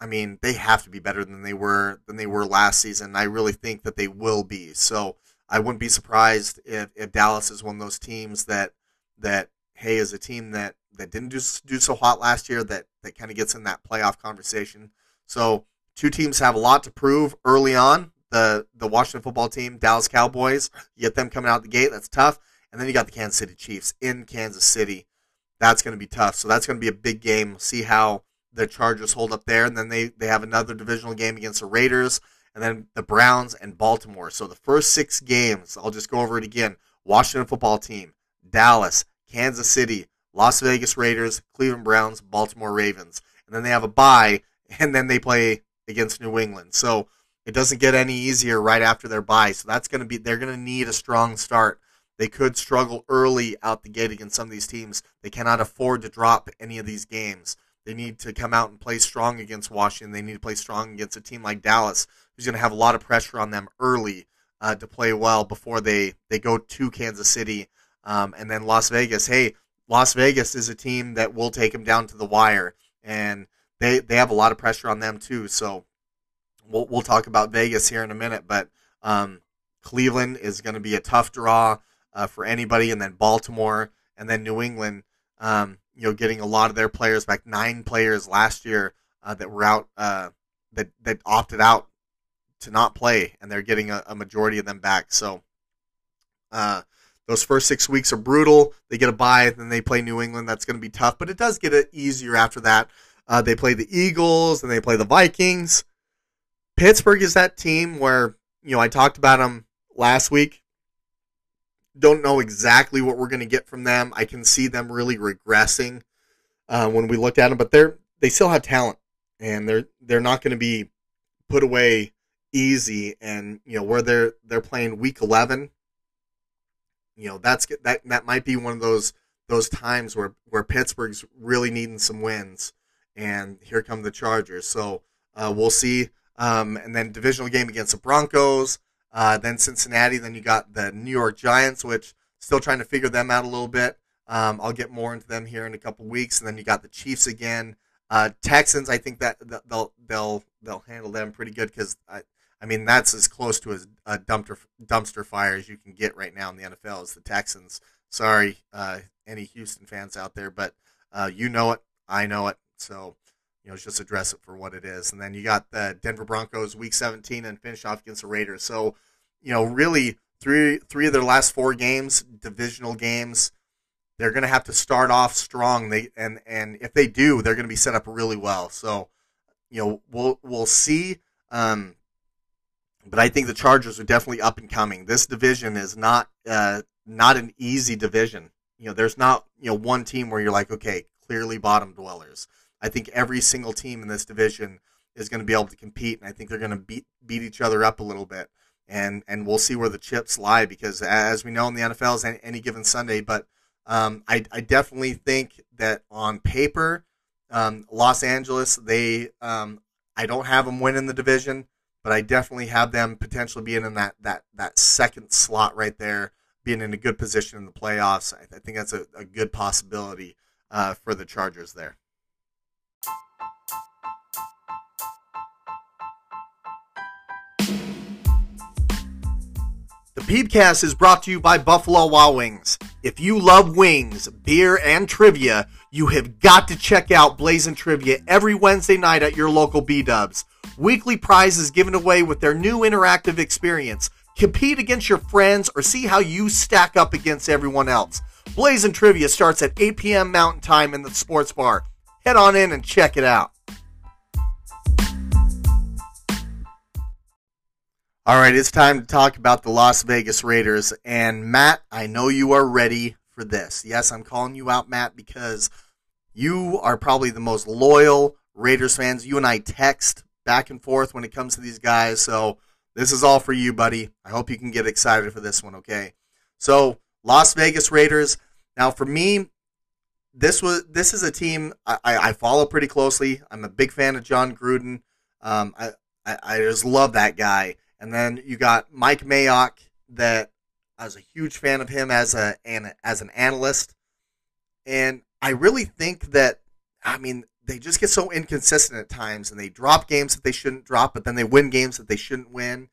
I mean, they have to be better than they were than they were last season. I really think that they will be. So I wouldn't be surprised if, if Dallas is one of those teams that that hey is a team that that didn't do do so hot last year that that kind of gets in that playoff conversation. So two teams have a lot to prove early on. The the Washington football team, Dallas Cowboys, you get them coming out the gate. That's tough. And then you got the Kansas City Chiefs in Kansas City that's going to be tough. So that's going to be a big game. See how the Chargers hold up there, and then they they have another divisional game against the Raiders, and then the Browns and Baltimore. So the first six games, I'll just go over it again: Washington Football Team, Dallas, Kansas City, Las Vegas Raiders, Cleveland Browns, Baltimore Ravens, and then they have a bye, *laughs* and then they play against New England. So it doesn't get any easier right after their bye. So that's going to be they're going to need a strong start they could struggle early out the gate against some of these teams. They cannot afford to drop any of these games. They need to come out and play strong against Washington. They need to play strong against a team like Dallas, who's going to have a lot of pressure on them early uh, to play well before they, they go to Kansas City. Um, and then Las Vegas. Hey, Las Vegas is a team that will take them down to the wire. And they, they have a lot of pressure on them, too. So we'll, we'll talk about Vegas here in a minute. But um, Cleveland is going to be a tough draw uh, for anybody, and then Baltimore, and then New England. Um, you know, getting a lot of their players back. Nine players last year uh, that were out uh, that that opted out to not play, and they're getting a, a majority of them back. So uh, those first six weeks are brutal. They get a bye, then they play New England. That's going to be tough, but it does get it easier after that. Uh, they play the Eagles and they play the Vikings. Pittsburgh is that team where you know I talked about them last week don't know exactly what we're going to get from them. I can see them really regressing uh, when we looked at them, but they're they still have talent, and they're they're not going to be put away easy. And you know where they're they're playing week eleven. You know that's that that might be one of those those times where where Pittsburgh's really needing some wins, and here come the Chargers. So uh, we'll see. Um, and then divisional game against the Broncos. Uh, then Cincinnati. Then you got the New York Giants, which still trying to figure them out a little bit. Um, I'll get more into them here in a couple weeks. And then you got the Chiefs again. Uh, Texans, I think that they'll they'll they'll handle them pretty good because I, I mean that's as close to a, a dumpster dumpster fire as you can get right now in the NFL is the Texans. Sorry, uh, any Houston fans out there, but uh, you know it, I know it. So you know, just address it for what it is. And then you got the Denver Broncos week 17 and finish off against the Raiders. So, you know, really three three of their last four games, divisional games, they're going to have to start off strong. They and and if they do, they're going to be set up really well. So, you know, we'll we'll see. Um, but I think the Chargers are definitely up and coming. This division is not uh, not an easy division. You know, there's not you know one team where you're like, okay, clearly bottom dwellers. I think every single team in this division is going to be able to compete, and I think they're going to beat beat each other up a little bit, and and we'll see where the chips lie because as we know in the NFL is any, any given Sunday, but um, I I definitely think that on paper, um, Los Angeles they um, I don't have them winning the division, but I definitely have them potentially being in that that that second slot right there, being in a good position in the playoffs. I, I think that's a, a good possibility uh, for the Chargers there. The Peepcast is brought to you by Buffalo Wild Wings. If you love wings, beer, and trivia, you have got to check out Blazing Trivia every Wednesday night at your local B Dubs. Weekly prizes given away with their new interactive experience. Compete against your friends or see how you stack up against everyone else. Blazing Trivia starts at 8 p.m. Mountain Time in the sports bar. Head on in and check it out. All right, it's time to talk about the Las Vegas Raiders. And Matt, I know you are ready for this. Yes, I'm calling you out, Matt, because you are probably the most loyal Raiders fans. You and I text back and forth when it comes to these guys. So this is all for you, buddy. I hope you can get excited for this one, okay? So, Las Vegas Raiders. Now, for me, this was this is a team I, I follow pretty closely. I'm a big fan of Jon Gruden. Um, I, I, I just love that guy. And then you got Mike Mayock, that I was a huge fan of him as a an, as an analyst, and I really think that I mean they just get so inconsistent at times, and they drop games that they shouldn't drop, but then they win games that they shouldn't win,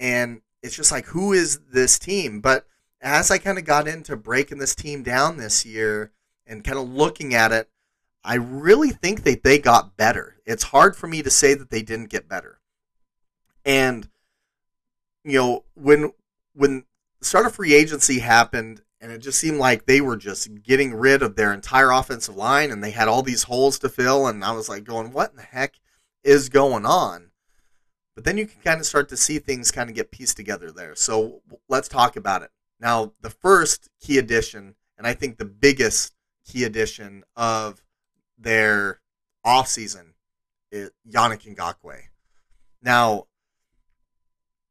and it's just like who is this team? But as I kind of got into breaking this team down this year and kind of looking at it, I really think that they got better. It's hard for me to say that they didn't get better. And you know, when when start of free agency happened and it just seemed like they were just getting rid of their entire offensive line and they had all these holes to fill and I was like going, what in the heck is going on? But then you can kind of start to see things kind of get pieced together there. So let's talk about it. Now, the first key addition, and I think the biggest key addition of their offseason is Yannick Ngakoue. Now,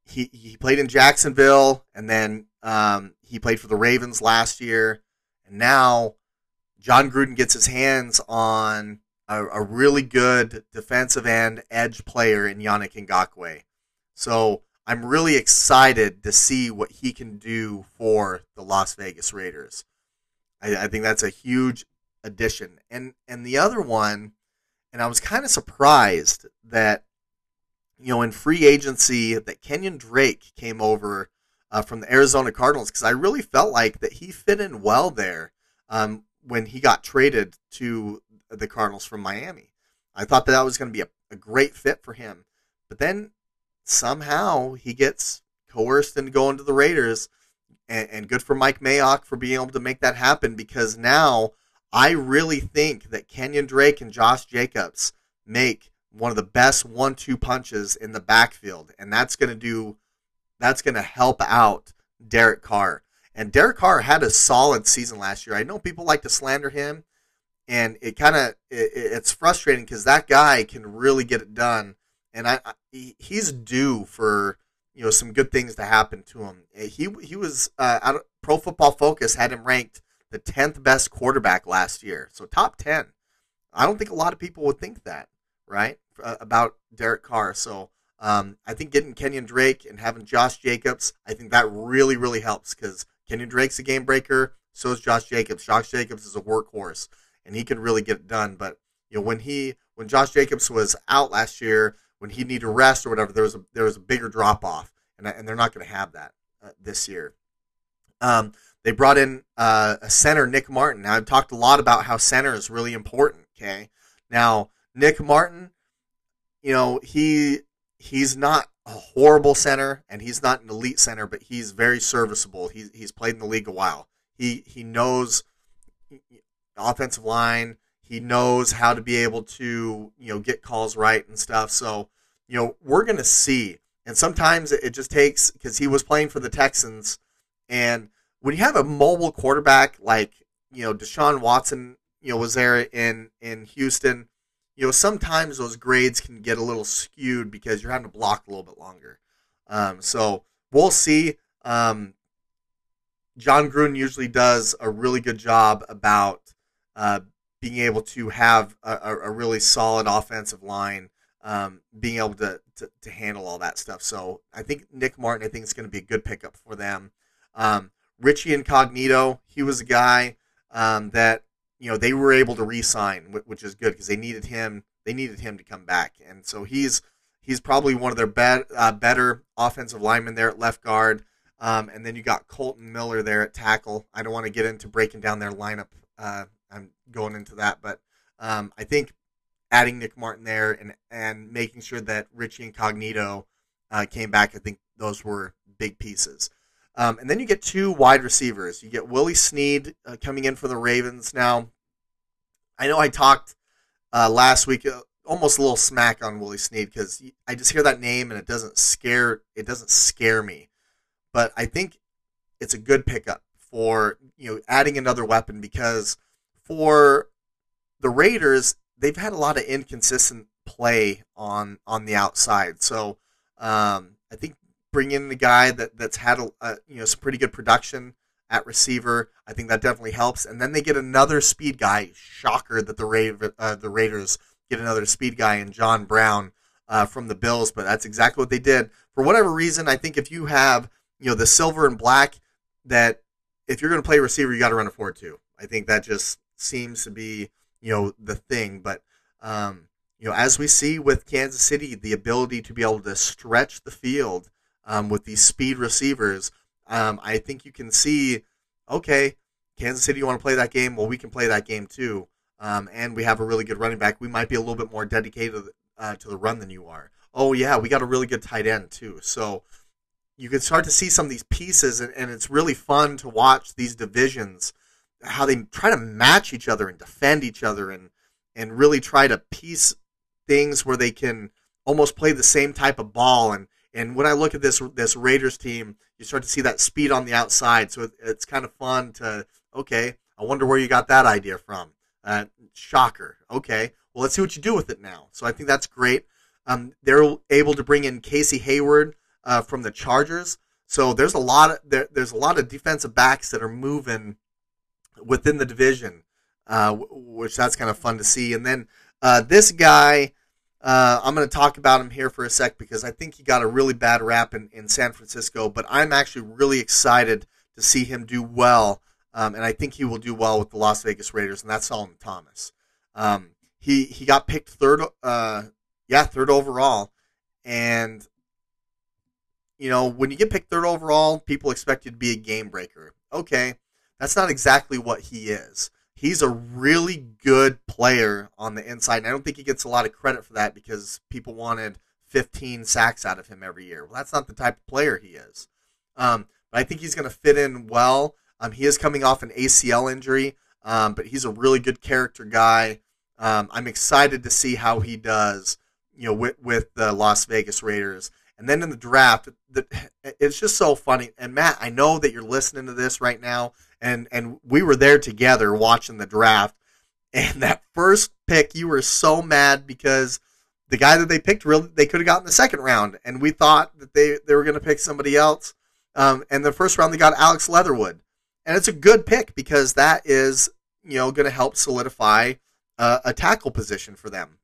he he played in Jacksonville, and then um, he played for the Ravens last year, and now Jon Gruden gets his hands on a, a really good defensive end edge player in Yannick Ngakoue. So I'm really excited to see what he can do for the Las Vegas Raiders. I, I think that's a huge addition. And and the other one, and I was kind of surprised that you know, in free agency that Kenyon Drake came over uh, from the Arizona Cardinals because I really felt like that he fit in well there um, when he got traded to the Cardinals from Miami. I thought that that was going to be a, a great fit for him, but then somehow he gets coerced into going to the Raiders, and, and good for Mike Mayock for being able to make that happen because now I really think that Kenyon Drake and Josh Jacobs make one of the best one-two punches in the backfield, and that's going to do that's going to help out Derek Carr. And Derek Carr had a solid season last year. I know people like to slander him, and it kind of it, it's frustrating because that guy can really get it done, and I, I he's due for you know some good things to happen to him. He he was uh, Pro Football Focus had him ranked the tenth best quarterback last year, so top ten. I don't think a lot of people would think that, right? uh, about Derek Carr. So um, I think getting Kenyon Drake and having Josh Jacobs, I think that really, really helps because Kenyon Drake's a game breaker. So is Josh Jacobs. Josh Jacobs is a workhorse, and he can really get it done. But you know, when he when Josh Jacobs was out last year, when he needed to rest or whatever, there was a there was a bigger drop off, and and they're not going to have that uh, this year. Um, they brought in uh, a center, Nick Martin. Now I've talked a lot about how center is really important. Okay, now Nick Martin you know, he he's not a horrible center and he's not an elite center, but he's very serviceable. He's he's played in the league a while. He he knows offensive line. He knows how to be able to you know get calls right and stuff. So you know we're gonna see. And sometimes it just takes because he was playing for the Texans, and when you have a mobile quarterback like you know Deshaun Watson, you know was there in in Houston, you know sometimes those grades can get a little skewed because you're having to block a little bit longer. Um, so we'll see. Um, Jon Gruden usually does a really good job about uh, being able to have a, a, really solid offensive line, um, being able to, to, to, handle all that stuff. So I think Nick Martin, I think it's going to be a good pickup for them. Um, Richie Incognito, he was a guy um, that you know they were able to re-sign, which is good because they needed him. They needed him to come back, and so he's he's probably one of their be- uh, better offensive linemen there at left guard. Um, and then you got Kolton Miller there at tackle. I don't want to get into breaking down their lineup. Uh, I'm going into that, but um, I think adding Nick Martin there and and making sure that Richie Incognito uh, came back, I think those were big pieces. Um, and then you get two wide receivers. You get Willie Snead uh, coming in for the Ravens. Now, I know I talked uh, last week uh, almost a little smack on Willie Snead because I just hear that name and it doesn't scare it doesn't scare me. But I think it's a good pickup for you know adding another weapon because for the Raiders they've had a lot of inconsistent play on on the outside. So um, I think bring in the guy that that's had a, a, you know some pretty good production at receiver. I think that definitely helps. And then they get another speed guy. Shocker that the Ra- uh, the Raiders get another speed guy in John Brown uh, from the Bills, but that's exactly what they did. For whatever reason, I think if you have you know the silver and black, that if you're going to play receiver, you got to run a four two. I think that just seems to be you know the thing. But um, you know, as we see with Kansas City, the ability to be able to stretch the field um, with these speed receivers, um, I think you can see, okay, Kansas City, you want to play that game? Well, we can play that game too. Um, and we have a really good running back. We might be a little bit more dedicated uh, to the run than you are. Oh yeah, we got a really good tight end too. So you can start to see some of these pieces, and, and it's really fun to watch these divisions how they try to match each other and defend each other and and really try to piece things where they can almost play the same type of ball and and when I look at this this Raiders team, you start to see that speed on the outside. So it, it's kind of fun to okay. I wonder where you got that idea from. Uh, shocker. Okay, well let's see what you do with it now. So I think that's great. Um, they're able to bring in Casey Hayward uh, from the Chargers. So there's a lot of there, there's a lot of defensive backs that are moving within the division, uh, which that's kind of fun to see. And then uh, this guy, uh, I'm going to talk about him here for a sec because I think he got a really bad rap in, in San Francisco, but I'm actually really excited to see him do well. Um, and I think he will do well with the Las Vegas Raiders, and that's Solomon Thomas. Um, he he got picked third, uh, yeah, third overall, and you know when you get picked third overall, people expect you to be a game breaker. Okay, that's not exactly what he is. He's a really good player on the inside, and I don't think he gets a lot of credit for that because people wanted 15 sacks out of him every year. Well, that's not the type of player he is. Um, but I think he's going to fit in well. Um, he is coming off an ACL injury, um, but he's a really good character guy. Um, I'm excited to see how he does, you know, with, with the Las Vegas Raiders. And then in the draft, the, it's just so funny. And Matt, I know that you're listening to this right now, and and we were there together watching the draft. And *laughs* that first pick, you were so mad because the guy that they picked, really, they could have gotten the second round, and we thought that they they were going to pick somebody else. Um, and the first round, they got Alex Leatherwood, and it's a good pick because that is you know going to help solidify uh, a tackle position for them.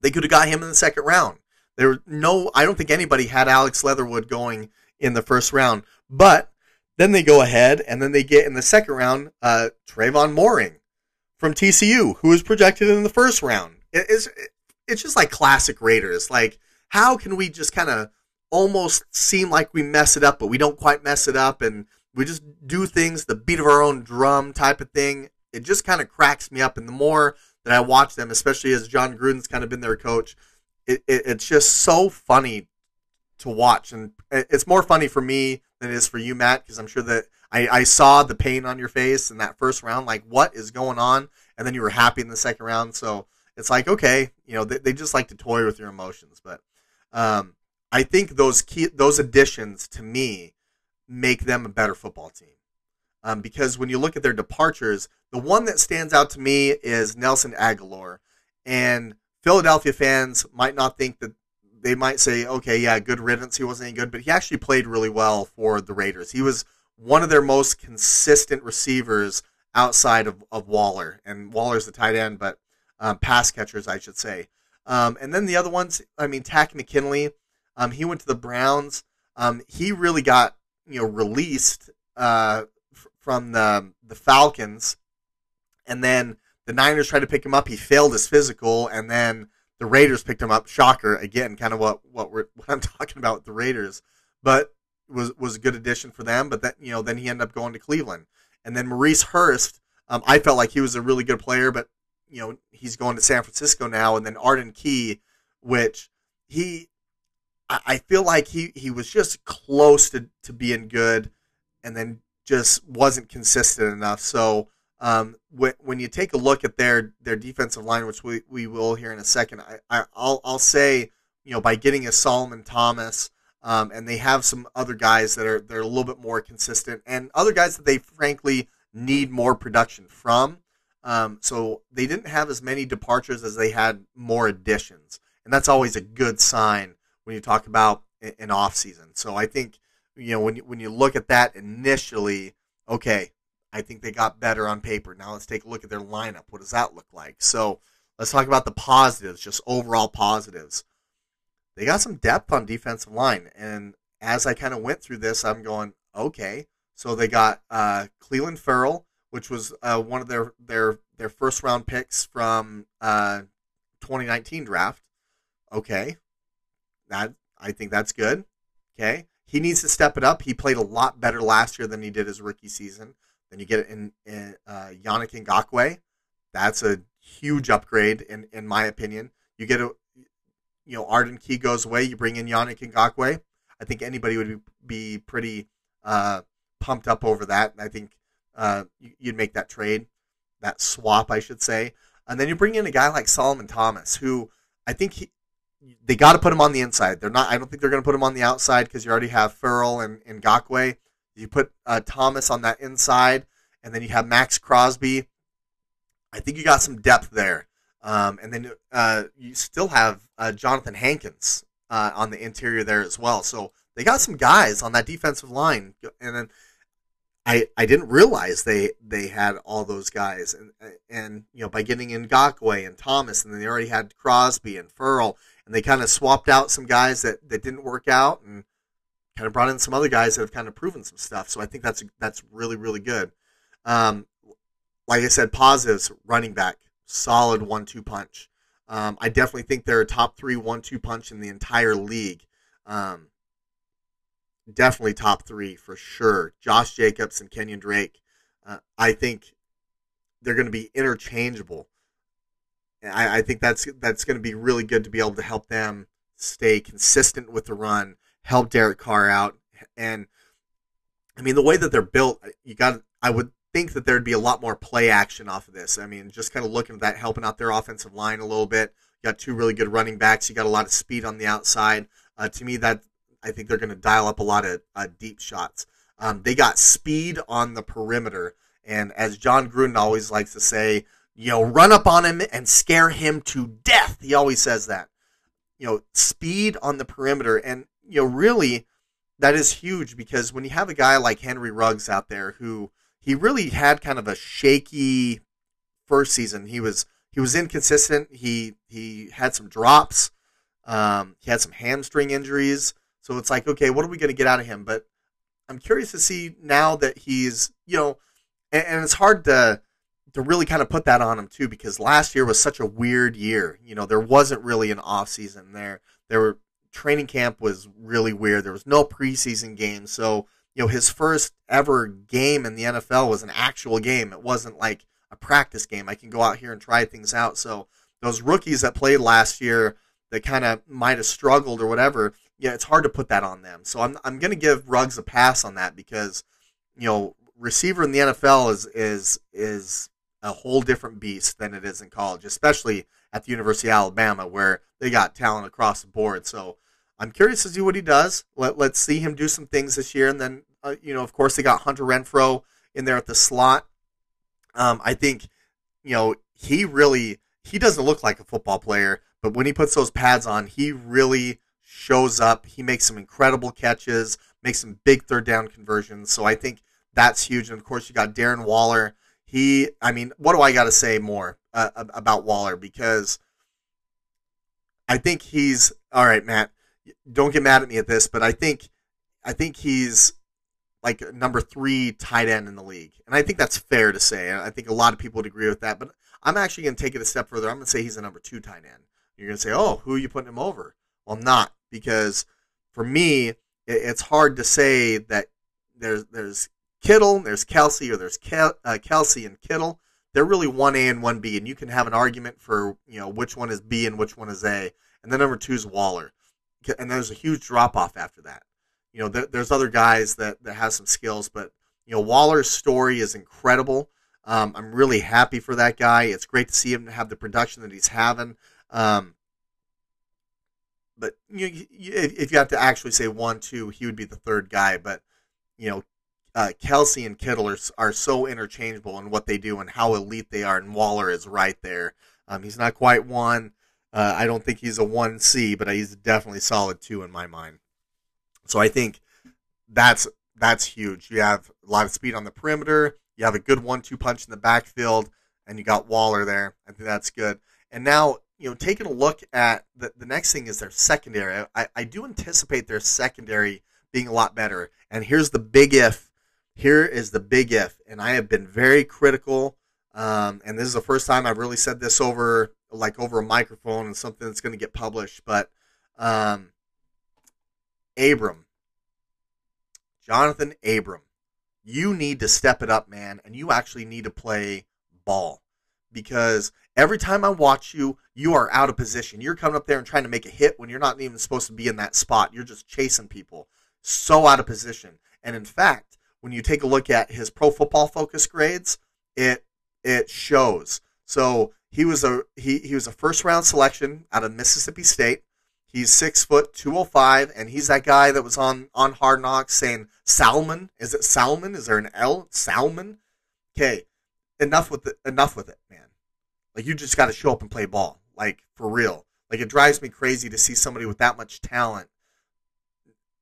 They could have got him in the second round. There no, I don't think anybody had Alex Leatherwood going in the first round, but then they go ahead and then they get in the second round uh, Tre'von Moehrig from TCU, who was projected in the first round. it's it's just like classic Raiders. Like, how can we just kind of almost seem like we mess it up, but we don't quite mess it up, and we just do things the beat of our own drum type of thing? It just kind of cracks me up. And the more that I watch them, especially as Jon Gruden's kind of been their coach, it, it, it's just so funny to watch, and it's more funny for me than it is for you, Matt, because I'm sure that I, I saw the pain on your face in that first round. Like, what is going on? And then you were happy in the second round. So it's like, okay, you know, they, they just like to toy with your emotions. But um, I think those key those additions to me make them a better football team. Um, because when you look at their departures, the one that stands out to me is Nelson Agholor, and Philadelphia fans might not think that they might say, okay, yeah, good riddance. He wasn't any good, but he actually played really well for the Raiders. He was one of their most consistent receivers outside of, of Waller, and Waller's the tight end, but um, pass catchers, I should say. Um, and then the other ones, I mean, Takk McKinley, um, he went to the Browns. Um, he really got you know released uh, f- from the the Falcons, and then the Niners tried to pick him up. He failed his physical, and then the Raiders picked him up. Shocker again, kind of what what we're *laughs* what I'm talking about with the Raiders, but was was a good addition for them. But that you know then he ended up going to Cleveland, and then Maurice Hurst. Um, I felt like he was a really good player, but you know he's going to San Francisco now, and then Arden Key, which he I, feel like he he was just close to to being good, and then just wasn't consistent enough. So. Um, when, when you take a look at their their defensive line, which we, we will here in a second, I, I will I'll say you know by getting a Solomon Thomas, um, and they have some other guys that are they're a little bit more consistent, and other guys that they frankly need more production from. Um, so they didn't have as many departures as they had more additions, and that's always a good sign when you talk about an off season. So I think you know when you, when you look at that initially, okay, I think they got better on paper. Now let's take a look at their lineup. What does that look like? So let's talk about the positives, just overall positives. They got some depth on defensive line, and as I kind of went through this, I'm going, okay. So they got uh, Clelin Ferrell, which was uh, one of their their their first round picks from uh, 2019 draft. Okay, that I think that's good. Okay, he needs to step it up. He played a lot better last year than he did his rookie season. Then you get in, in uh, Yannick Ngakoue. That's a huge upgrade in in my opinion. You get a you know Arden Key goes away. You bring in Yannick Ngakoue. I think anybody would be pretty uh, pumped up over that. I think uh, you'd make that trade, that swap, I should say. And then you bring in a guy like Solomon Thomas, who I think he, they got to put him on the inside. They're not. I don't think they're going to put him on the outside because you already have Ferrell and, and. You put uh, Thomas on that inside, and then you have Maxx Crosby. I think you got some depth there. Um, and then uh, you still have uh, Johnathan Hankins uh, on the interior there as well. So they got some guys on that defensive line, and then I I didn't realize they they had all those guys, and and you know by getting in Ngakoue and Thomas, and then they already had Crosby and Ferrell, and they kind of swapped out some guys that that didn't work out, and kind of brought in some other guys that have kind of proven some stuff. So I think that's that's really really good. Um, like I said, positives running back, solid one-two punch. Um, I definitely think they're a top three one-two punch in the entire league. Um, definitely top three for sure. Josh Jacobs and Kenyon Drake. Uh, I think they're going to be interchangeable. I, I think that's that's going to be really good to be able to help them stay consistent with the run help Derek Carr out. And I mean, the way that they're built, you got. I would think that there'd be a lot more play action off of this. I mean, just kind of looking at that, helping out their offensive line a little bit. You got two really good running backs. You got a lot of speed on the outside. Uh, to me, that I think they're going to dial up a lot of uh, deep shots. Um, they got speed on the perimeter, and as Jon Gruden always likes to say, you know, run up on him and scare him to death. He always says that. You know, speed on the perimeter, and you know, really, that is huge because when you have a guy like Henry Ruggs out there who he really had kind of a shaky first season. He was he was inconsistent. He he had some drops. Um, he had some hamstring injuries. So it's like, okay, what are we going to get out of him? But I'm curious to see now that he's, you know, and, and it's hard to to really kind of put that on him too because last year was such a weird year. You know, there wasn't really an off season there. There were training camp was really weird. There was no preseason game, so you know his first ever game in the NFL was an actual game. It wasn't like a practice game. I can go out here and try things out. So those rookies that played last year that kind of might have struggled or whatever, yeah, it's hard to put that on them. So I'm I'm going to give Ruggs a pass on that because you know receiver in the NFL is is is a whole different beast than it is in college, especially at the University of Alabama, where they got talent across the board. So I'm curious to see what he does. Let Let's see him do some things this year, and then uh, you know, of course, they got Hunter Renfrow in there at the slot. Um, I think you know he really he doesn't look like a football player, but when he puts those pads on, he really shows up. He makes some incredible catches, makes some big third down conversions. So I think that's huge. And of course, you got Darren Waller. He, I mean, what do I got to say more uh, about Waller? Because I think he's all right, Matt. Don't get mad at me at this, but I think I think he's like number three tight end in the league, and I think that's fair to say. I think a lot of people would agree with that. But I'm actually going to take it a step further. I'm going to say he's a number two tight end. You're going to say, "Oh, who are you putting him over?" Well, I'm not because for me, it's hard to say that there's there's Kittle, there's Kelce, or there's Kel, uh, Kelce and Kittle. They're really one A and one B, and you can have an argument for you know which one is B and which one is A. And then number two is Waller, and there's a huge drop off after that. You know, th- there's other guys that that have some skills, but you know Waller's story is incredible. Um, I'm really happy for that guy. It's great to see him have the production that he's having. Um, but you, you, if you have to actually say one, two, he would be the third guy. But you know, uh, Kelce and Kittle are, are so interchangeable in what they do and how elite they are, and Waller is right there. Um, he's not quite one. Uh, I don't think he's a one C, but he's definitely solid two in my mind. So I think that's that's huge. You have a lot of speed on the perimeter. You have a good one-two punch in the backfield, and you got Waller there. I think that's good. And now you know, taking a look at the, the next thing is their secondary. I, I do anticipate their secondary being a lot better. And here's the big if. Here is the big if. And I have been very critical. Um, and this is the first time I've really said this over like over a microphone and something that's going to get published. But um, Abram, Jonathan Abram, you need to step it up, man, and you actually need to play ball because every time I watch you, you are out of position. You're coming up there and trying to make a hit when you're not even supposed to be in that spot. You're just chasing people. So out of position. And in fact, when you take a look at his pro football focus grades, it it shows. So he was a he, he was a first round selection out of Mississippi State. He's six foot two oh five, and he's that guy that was on on Hard Knocks saying Salmon. Is it Salmon? Is there an L? Salmon? Okay, enough with it. Enough with it, man. Like you just got to show up and play ball, like for real. Like it drives me crazy to see somebody with that much talent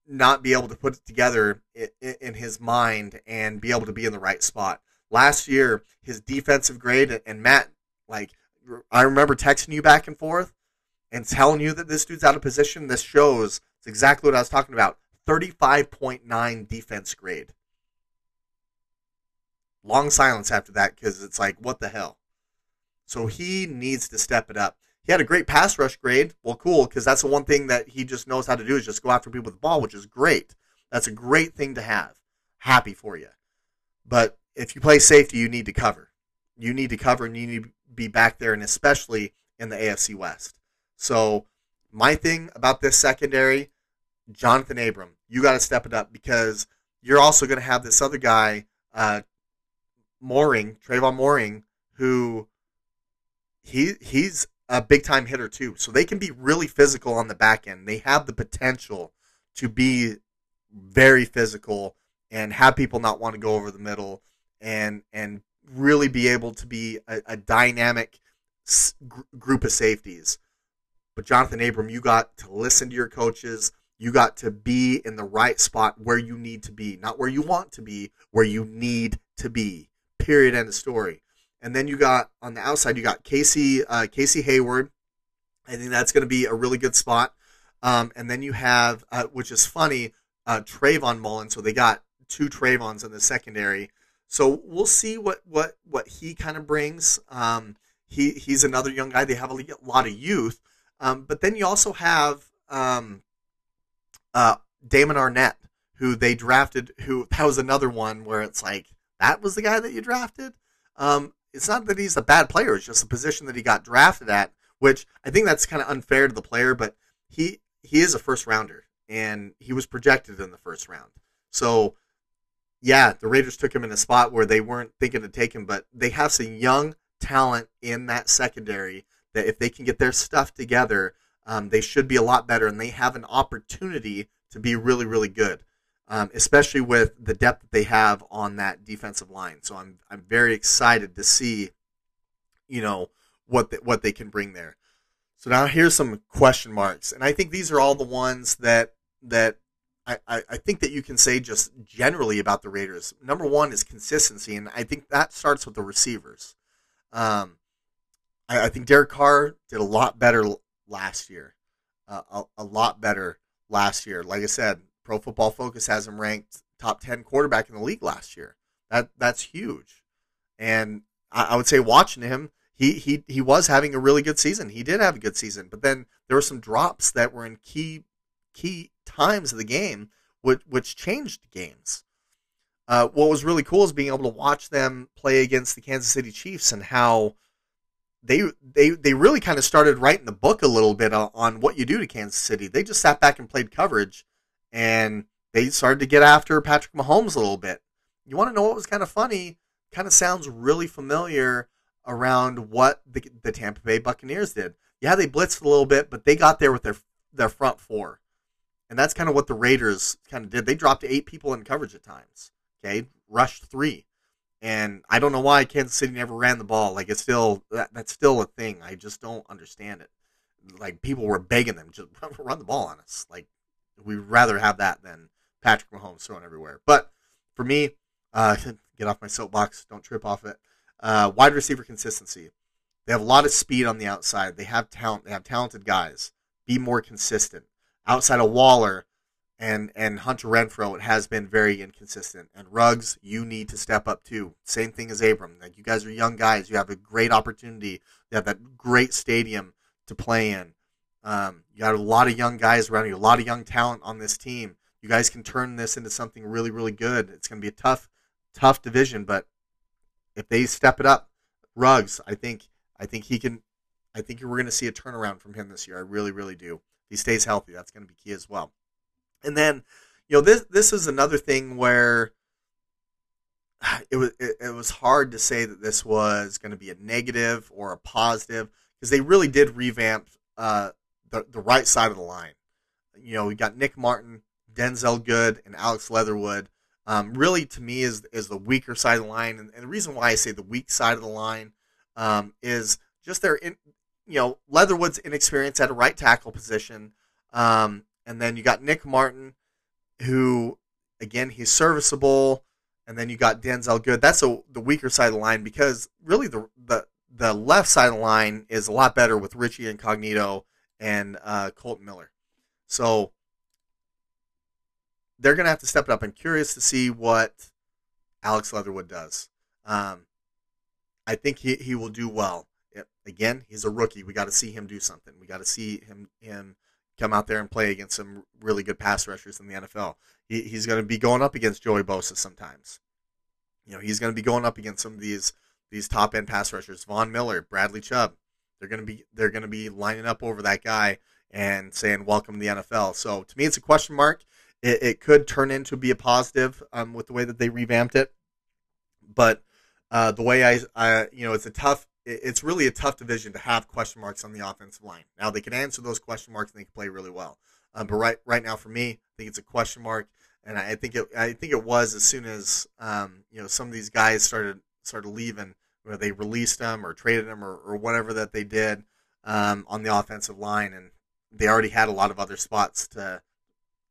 not be able to put it together in his mind and be able to be in the right spot. Last year, his defensive grade and Matt, like I remember texting you back and forth and telling you that this dude's out of position. This shows it's exactly what I was talking about. 35.9 defense grade. Long silence after that because it's like, what the hell? So he needs to step it up. He had a great pass rush grade. Well, cool, because that's the one thing that he just knows how to do is just go after people with the ball, which is great. That's a great thing to have. Happy for you. But if you play safety, you need to cover. You need to cover and you need to be back there, and especially in the AFC West. So, my thing about this secondary, Jonathan Abram, you got to step it up because you're also going to have this other guy, uh, Moehrig, Tre'von Moehrig, who he he's a big time hitter too. So they can be really physical on the back end. They have the potential to be very physical and have people not want to go over the middle and and really be able to be a, a dynamic group of safeties. But Jonathan Abram, you got to listen to your coaches. You got to be in the right spot where you need to be, not where you want to be, where you need to be. Period. End of story. And then you got on the outside, you got Casey uh, Casey Hayward. I think that's going to be a really good spot. Um, and then you have, uh, which is funny, uh, Trayvon Mullen. So they got two Trayvons in the secondary. So we'll see what what what he kind of brings. Um, he he's another young guy. They have a lot of youth, um, but then you also have um, uh, Damon Arnette, who they drafted. Who *laughs* that was another one where it's like that was the guy that you drafted. Um, it's not that he's a bad player; it's just the position that he got drafted at, which I think that's kind of unfair to the player. But he he is a first rounder, and he was projected in the first round. So yeah, the Raiders took him in a spot where they weren't thinking to take him, but they have some young talent in that secondary that if they can get their stuff together, um, they should be a lot better, and they have an opportunity to be really, really good, um, especially with the depth that they have on that defensive line. So I'm I'm very excited to see, you know, what the, what they can bring there. So now here's some question marks, and I think these are all the ones that that I, I think that you can say just generally about the Raiders. Number one is consistency, and I think that starts with the receivers. Um, I, I think Derek Carr did a lot better last year, uh, a, a, lot better last year. Like I said, Pro Football Focus has him ranked top ten quarterback in the league last year. That that's huge, and I, I would say watching him, he he he was having a really good season. He did have a good season, but then there were some drops that were in key key times of the game, which which changed games. Uh, what was really cool is being able to watch them play against the Kansas City Chiefs and how they they they really kind of started writing the book a little bit on what you do to Kansas City. They just sat back and played coverage, and they started to get after Patrick Mahomes a little bit. You want to know what was kind of funny? Kind of sounds really familiar around what the, the Tampa Bay Buccaneers did. Yeah, they blitzed a little bit, but they got there with their their front four, and that's kind of what the Raiders kind of did. They dropped eight people in coverage at times. Okay, rushed three. And I don't know why Kansas City never ran the ball. Like it's still that, that's still a thing. I just don't understand it. Like people were begging them just *laughs* run the ball on us. Like we'd rather have that than Patrick Mahomes thrown everywhere. But for me, uh, *laughs* get off my soapbox. Don't trip off it. Uh, wide receiver consistency. They have a lot of speed on the outside. They have talent. They have talented guys. Be more consistent. Outside of Waller, and and Hunter Renfrow, it has been very inconsistent. And Ruggs, you need to step up too. Same thing as Abram. Like you guys are young guys. You have a great opportunity. You have that great stadium to play in. Um, you got a lot of young guys around you, a lot of young talent on this team. You guys can turn this into something really, really good. It's going to be a tough, tough division, but if they step it up, Ruggs, I think, I think he can. I think we're going to see a turnaround from him this year. I really, really do. If he stays healthy, that's going to be key as well. And then, you know, this this is another thing where it was it, it was hard to say that this was going to be a negative or a positive because they really did revamp uh, the the right side of the line. You know, we got Nick Martin, Denzelle Good, and Alex Leatherwood. Um, really, to me, is is the weaker side of the line, and, and, the reason why I say the weak side of the line um, is just their in, you know Leatherwood's inexperience at a right tackle position, um, and then you got Nick Martin, who again he's serviceable, and then you got Denzelle Good. That's a, the weaker side of the line because really the the the left side of the line is a lot better with Richie Incognito and uh, Miller. So they're going to have to step it up. I'm curious to see what Alex Leatherwood does. Um, I think he, he will do well. It, again, he's a rookie. We got to see him do something. We got to see him him come out there and play against some really good pass rushers in the NFL. He, he's going to be going up against Joey Bosa sometimes. You know, he's going to be going up against some of these these top end pass rushers, Von Miller, Bradley Chubb. They're to be they're to be lining up over that guy and saying welcome to the NFL. So to me, it's a question mark. It, it could turn into be a positive um, with the way that they revamped it, but uh, the way I, I you know it's a tough it's really a tough division to have question marks on the offensive line. Now they can answer those question marks and they can play really well. Um, but right right now for me, I think it's a question mark, and I think it I think it was as soon as um, you know some of these guys started started leaving, where they released them or traded them or, or whatever that they did um, on the offensive line, and they already had a lot of other spots to.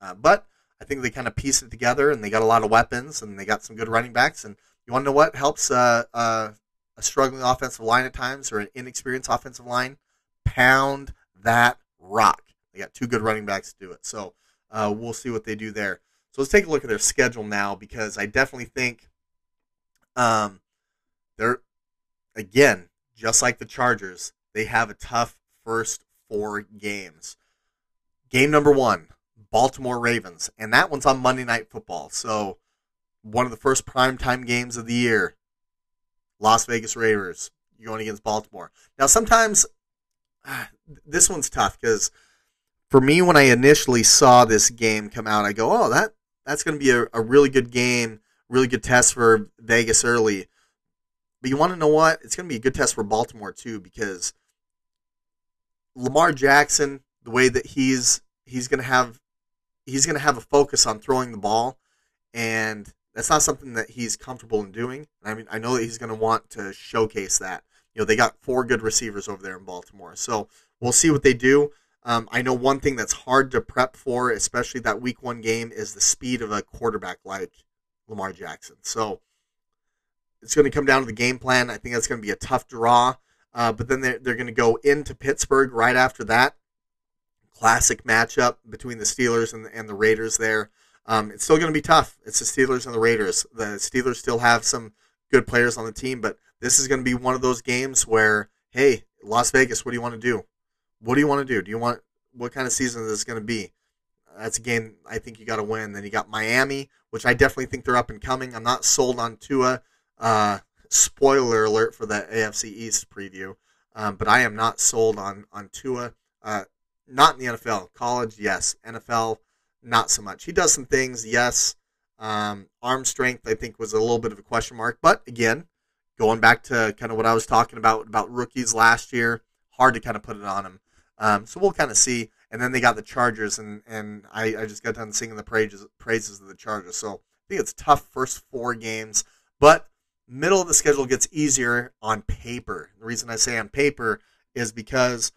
Uh, but I think they kind of pieced it together, and they got a lot of weapons, and they got some good running backs. And you want to know what helps uh, uh, a struggling offensive line at times or an inexperienced offensive line, pound that rock. They got two good running backs to do it. So uh, we'll see what they do there. So let's take a look at their schedule now because I definitely think um, they're, again, just like the Chargers, they have a tough first four games. Game number one, Baltimore Ravens. And that one's on Monday Night Football. So one of the first primetime games of the year. Las Vegas Raiders. Going against Baltimore. Now, sometimes *sighs* this one's tough because for me, when I initially saw this game come out, I go, "Oh, that that's going to be a, a really good game, really good test for Vegas early." But you want to know what? It's going to be a good test for Baltimore too because Lamar Jackson, the way that he's he's going to have he's going to have a focus on throwing the ball, and that's not something that he's comfortable in doing. I mean, I know that he's going to want to showcase that. You know, they got four good receivers over there in Baltimore, so we'll see what they do. Um, I know one thing that's hard to prep for, especially that week one game, is the speed of a quarterback like Lamar Jackson. So it's going to come down to the game plan. I think that's going to be a tough draw. Uh, but then they're, they're going to go into Pittsburgh right after that. Classic matchup between the Steelers and the, and the Raiders there. Um, it's still going to be tough. It's the Steelers and the Raiders. The Steelers still have some good players on the team, but this is going to be one of those games where, hey, Las Vegas, what do you want to do? What do you want to do? Do you want what kind of season is this going to be? That's a game I think you got to win. Then you got Miami, which I definitely think they're up and coming. I'm not sold on Tua. Uh, spoiler alert for the AFC East preview, um, but I am not sold on on Tua. Uh, not in the NFL. College, yes. NFL, not so much. He does some things, yes. Um, arm strength, I think, was a little bit of a question mark. But again, going back to kind of what I was talking about about rookies last year, hard to kind of put it on him. Um, so we'll kind of see. And then they got the Chargers, and and I, I just got done singing the praises praises of the Chargers. So I think it's tough first four games, but middle of the schedule gets easier on paper. The reason I say on paper is because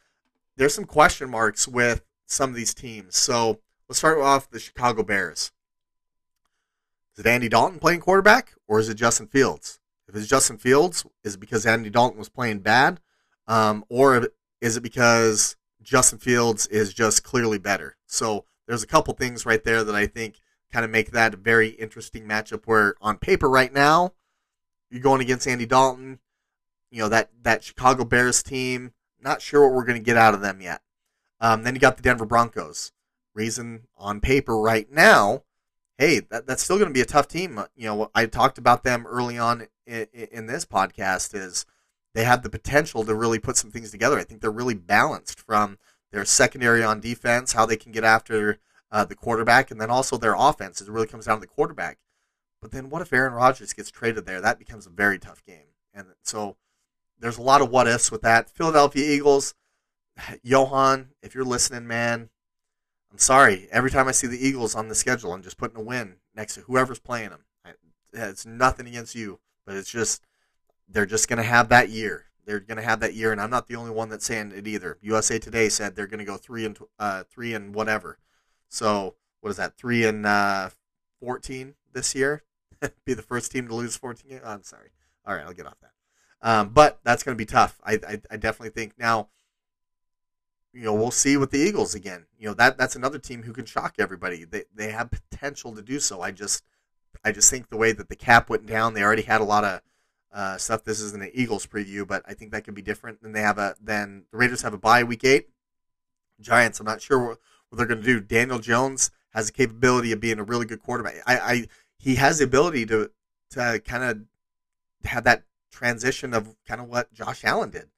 there's some question marks with some of these teams. So let's start off the Chicago Bears. Is it Andy Dalton playing quarterback, or is it Justin Fields? If it's Justin Fields, is it because Andy Dalton was playing bad, um, or is it because Justin Fields is just clearly better? So there's a couple things right there that I think kind of make that a very interesting matchup. Where on paper right now, you're going against Andy Dalton. You know that that Chicago Bears team. Not sure what we're going to get out of them yet. Um, then you got the Denver Broncos. Reason on paper right now, hey, that, that's still going to be a tough team. You know, I talked about them early on in, in this podcast. Is they have the potential to really put some things together. I think they're really balanced from their secondary on defense, how they can get after uh, the quarterback, and then also their offense. It really comes down to the quarterback. But then what if Aaron Rodgers gets traded there? That becomes a very tough game. And so there's a lot of what ifs with that. Philadelphia Eagles, *sighs* Johan, if you're listening, man, I'm sorry. Every time I see the Eagles on the schedule, I'm just putting a win next to whoever's playing them. It's nothing against you, but it's just they're just going to have that year. They're going to have that year, and I'm not the only one that's saying it either. USA Today said they're going to go three and uh, three and whatever. So what is that? Three and uh, fourteen this year. *laughs* be the first team to lose 14 games. Oh, I'm sorry. All right, I'll get off that. Um, but that's going to be tough. I, I, I definitely think now. You know, we'll see with the Eagles again. You know that that's another team who can shock everybody. They they have potential to do so. I just I just think the way that the cap went down, they already had a lot of uh, stuff. This isn't an Eagles preview, but I think that could be different. Then they have a then the Raiders have a bye week eight. Giants, I'm not sure what, what they're going to do. Daniel Jones has the capability of being a really good quarterback. I, I he has the ability to to kind of have that transition of kind of what Josh Allen did.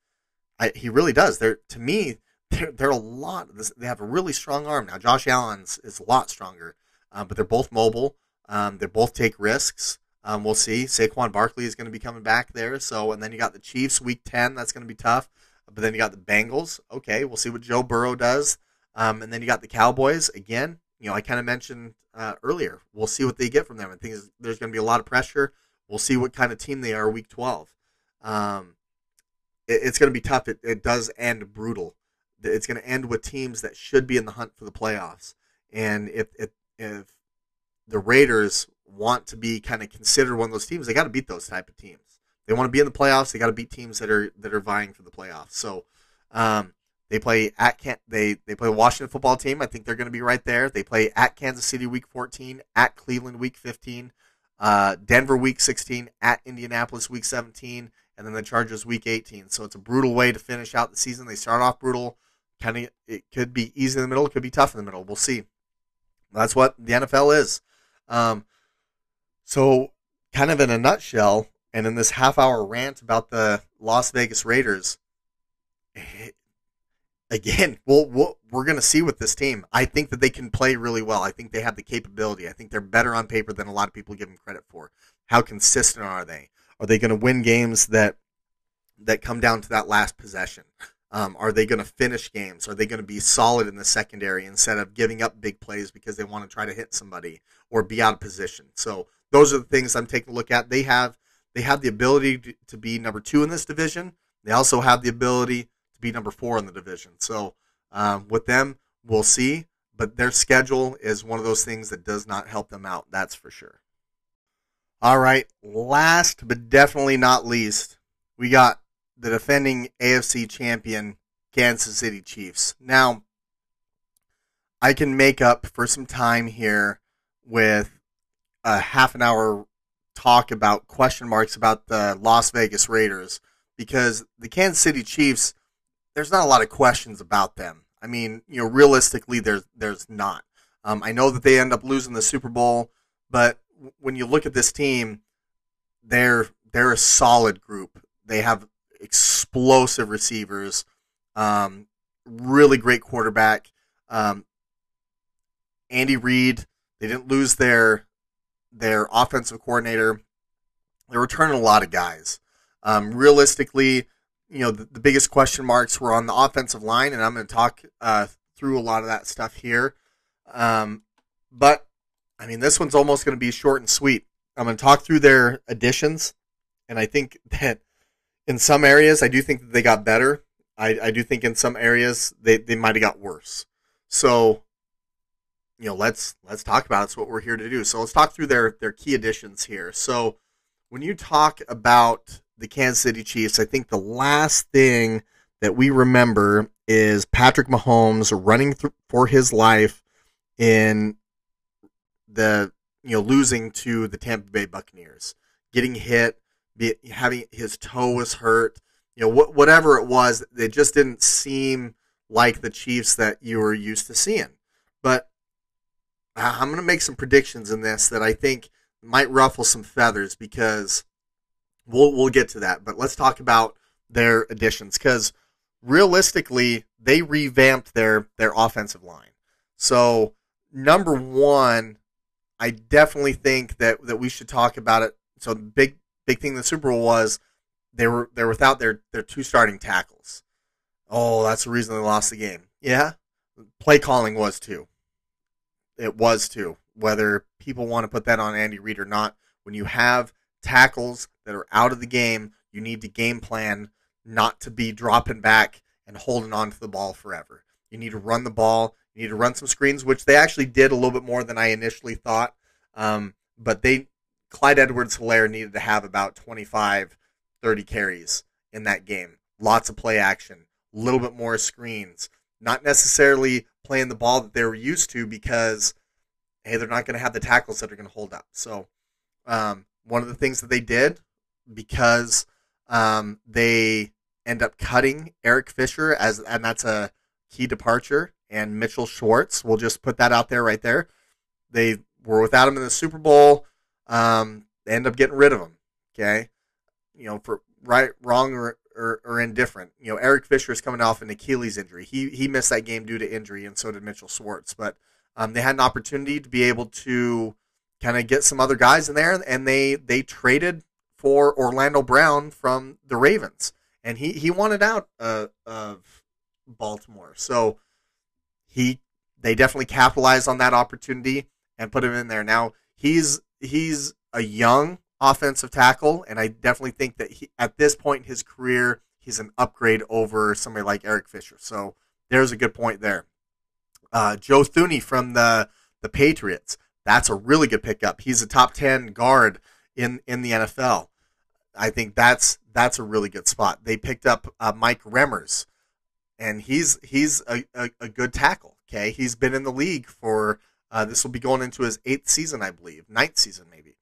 I, he really does. They're to me, they're, they're a lot. They have a really strong arm now. Josh Allen's is a lot stronger, um, but they're both mobile. Um, they both take risks. Um, we'll see. Saquon Barkley is going to be coming back there. So, and then you got the Chiefs week ten. That's going to be tough. But then you got the Bengals. Okay, we'll see what Joe Burrow does. Um, and then you got the Cowboys again you know, I kind of mentioned uh, earlier. We'll see what they get from them. I think there's going to be a lot of pressure. We'll see what kind of team they are week 12. Um, it, it's going to be tough. It, it does end brutal. It's going to end with teams that should be in the hunt for the playoffs. And if, if, if the Raiders want to be kind of considered one of those teams, they got to beat those type of teams. They want to be in the playoffs. They got to beat teams that are that are vying for the playoffs. So, um, they play at Can- they they play Washington football team. I think they're going to be right there. They play at Kansas City week 14, at Cleveland week 15, uh, Denver week 16, at Indianapolis week 17, and then the Chargers week 18. So it's a brutal way to finish out the season. They start off brutal. Kind of it could be easy in the middle. It could be tough in the middle. We'll see. That's what the NFL is. Um, so kind of in a nutshell, and in this half hour rant about the Las Vegas Raiders, again, *laughs* we'll, we'll we're going to see with this team. I think that they can play really well. I think they have the capability. I think they're better on paper than a lot of people give them credit for. How consistent are they? Are they going to win games that that come down to that last possession? Um, are they going to finish games? Are they going to be solid in the secondary instead of giving up big plays because they want to try to hit somebody or be out of position? So those are the things I'm taking a look at. They have they have the ability to, to be number two in this division. They also have the ability to be number four in the division. So um, with them, we'll see. But their schedule is one of those things that does not help them out. That's for sure. All right. Last but definitely not least, we got the defending AFC champion Kansas City Chiefs. Now, I can make up for some time here with a half an hour talk about question marks about the Las Vegas Raiders because the Kansas City Chiefs, there's not a lot of questions about them. I mean, you know, realistically, there's there's not. Um, I know that they end up losing the Super Bowl, but when you look at this team, they're they're a solid group. They have explosive receivers, um, really great quarterback. Um, Andy Reid. They didn't lose their their offensive coordinator. They're returning a lot of guys. Um, realistically, you know, the, the, biggest question marks were on the offensive line, and I'm going to talk uh, through a lot of that stuff here. Um, but, I mean, this one's almost going to be short and sweet. I'm going to talk through their additions, and I think *laughs* that in some areas, I do think that they got better. I, I do think in some areas they, they might have got worse. So you know, let's let's talk about it. It's what we're here to do. So let's talk through their their key additions here. So when you talk about the Kansas City Chiefs, I think the last thing that we remember is Patrick Mahomes running th- for his life in the you know losing to the Tampa Bay Buccaneers, getting hit, be, having his toe was hurt, you know wh- whatever it was, it just didn't seem like the Chiefs that you were used to seeing. But I'm going to make some predictions in this that I think might ruffle some feathers because we'll we'll get to that. But let's talk about their additions because realistically, they revamped their their offensive line. So number one, I definitely think that that we should talk about it. So the big big thing in the Super Bowl was they were they're without their their two starting tackles. Oh, that's the reason they lost the game. Yeah, play calling was too it was too. Whether people want to put that on Andy Reid or not, when you have tackles that are out of the game, you need to game plan not to be dropping back and holding on to the ball forever. You need to run the ball. You need to run some screens, which they actually did a little bit more than I initially thought. Um, but they, Clyde Edwards Helaire needed to have about 25, 30 carries in that game. Lots of play action, a little bit more screens. Not necessarily playing the ball that they were used to because hey, they're not going to have the tackles that are going to hold up. So um, one of the things that they did because um, they end up cutting Eric Fisher as and that's a key departure and Mitchell Schwartz. We'll just put that out there right there. They were without him in the Super Bowl. Um, they end up getting rid of him. Okay, you know for right, wrong, or or, or indifferent. You know, Eric Fisher is coming off an Achilles injury. He he missed that game due to injury, and so did Mitchell Schwartz. But um, they had an opportunity to be able to kind of get some other guys in there, and they they traded for Orlando Brown from the Ravens, and he he wanted out uh, of Baltimore, so he they definitely capitalized on that opportunity and put him in there. Now he's he's a young offensive tackle, and I definitely think that he, at this point in his career, he's an upgrade over somebody like Eric Fisher. So there's a good point there. Uh, Joe Thuney from the the Patriots. That's a really good pickup. He's a top ten guard in in the NFL. I think that's that's a really good spot. They picked up uh, Mike Remmers, and he's he's a, a, a, good tackle. Okay, he's been in the league for uh, this will be going into his eighth season, I believe, ninth season maybe.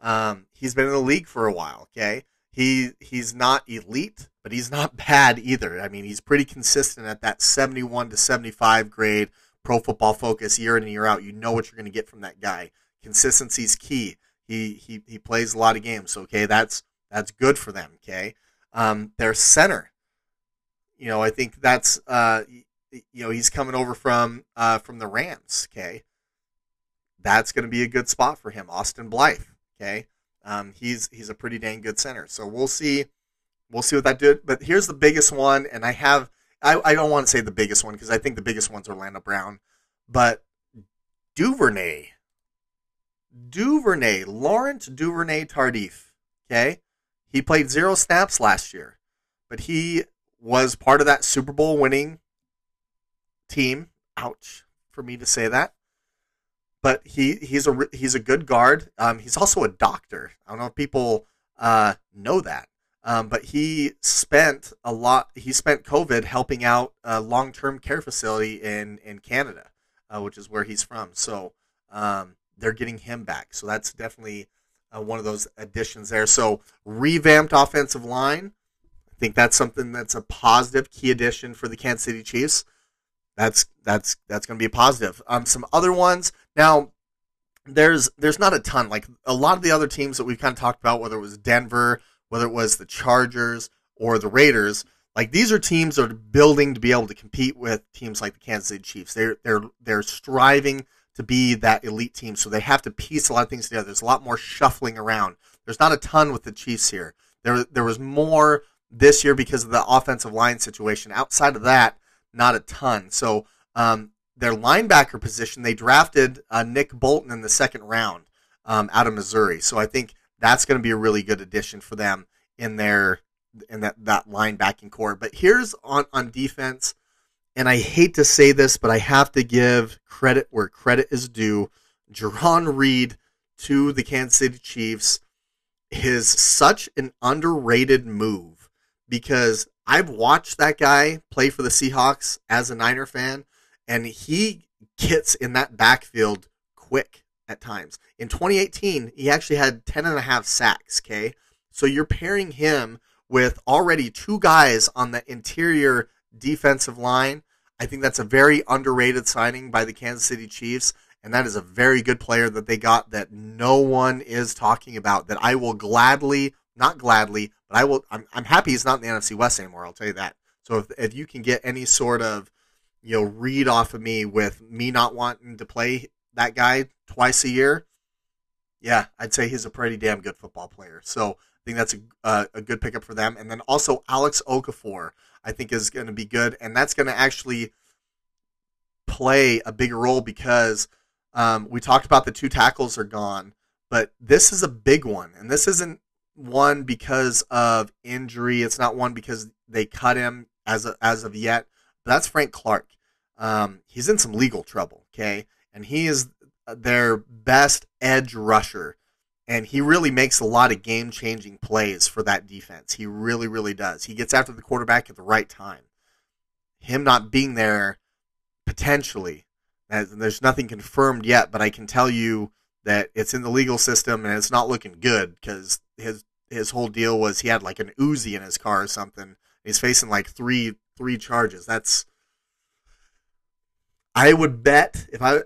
Um, he's been in the league for a while. Okay, he he's not elite, but he's not *laughs* bad either. I mean, he's pretty consistent at that seventy-one to seventy-five grade. Pro Football Focus year in and year out. You know what you're going to get from that guy. Consistency is key. He he he plays a lot of games. Okay, that's that's good for them. Okay, um, their center. You know, I think that's uh, you know he's coming over from uh, from the Rams. Okay, that's going to be a good spot for him. Austin Blythe. Okay, um, he's he's a pretty dang good center. So we'll see, we'll see what that did. But here's the biggest one, and I have I, I don't want to say the biggest one because I think the biggest one's Orlando Brown, but Duvernay, Duvernay, Laurent Duvernay Tardif. Okay, he played zero snaps last year, but he was part of that Super Bowl winning team. Ouch for me to say that. But he, he's a he's a good guard. Um, he's also a doctor. I don't know if people uh, know that. Um, but he spent a lot. He spent COVID helping out a long-term care facility in in Canada, uh, which is where he's from. So um, they're getting him back. So that's definitely uh, one of those additions there. So revamped offensive line. I think that's something that's a positive key addition for the Kansas City Chiefs. That's that's that's going to be a positive. Um, some other ones now. There's there's not a ton like a lot of the other teams that we've kind of talked about, whether it was Denver whether it was the Chargers or the Raiders. Like these are teams that are building to be able to compete with teams like the Kansas City Chiefs. They're they're they're striving to be that elite team, so they have to piece a lot of things together. There's a lot more shuffling around. There's not a ton with the Chiefs here. There there was more this year because of the offensive line situation. Outside of that, not a ton. So um, their linebacker position, they drafted uh, Nick Bolton in the second round um, out of Missouri. So I think that's going to be a really good addition for them in their in that that linebacking core. But here's on on defense, and I hate to say this, but I have to give credit where credit is due. Jarran Reed to the Kansas City Chiefs is such an underrated move because I've watched that guy play for the Seahawks as a Niner fan, and he gets in that backfield quick at times. In 2018, he actually had 10 and a half sacks, okay? So you're pairing him with already two guys on the interior defensive line. I think that's a very underrated signing by the Kansas City Chiefs, and that is a very good player that they got that no one is talking about. That I will gladly, not gladly, but I will. I'm, I'm happy he's not in the NFC West anymore. I'll tell you that. So if, if you can get any sort of you know read off of me with me not wanting to play that guy twice a year, yeah, I'd say he's a pretty damn good football player. So I think that's a, uh, a good pickup for them. And then also Alex Okafor, I think is going to be good, and that's going to actually play a bigger role because um, we talked about the two tackles are gone, but this is a big one, and this isn't one because of injury. It's not one because they cut him as of, as of yet. But that's Frank Clark. Um, he's in some legal trouble. Okay, and he is their best edge rusher. And he really makes a lot of game changing plays for that defense. He really, really does. He gets after the quarterback at the right time. Him not being there, potentially, there's nothing confirmed yet, but I can tell you that it's in the legal system and it's not looking good because his his whole deal was he had like an Uzi in his car or something. He's facing like three three charges. That's I would bet if I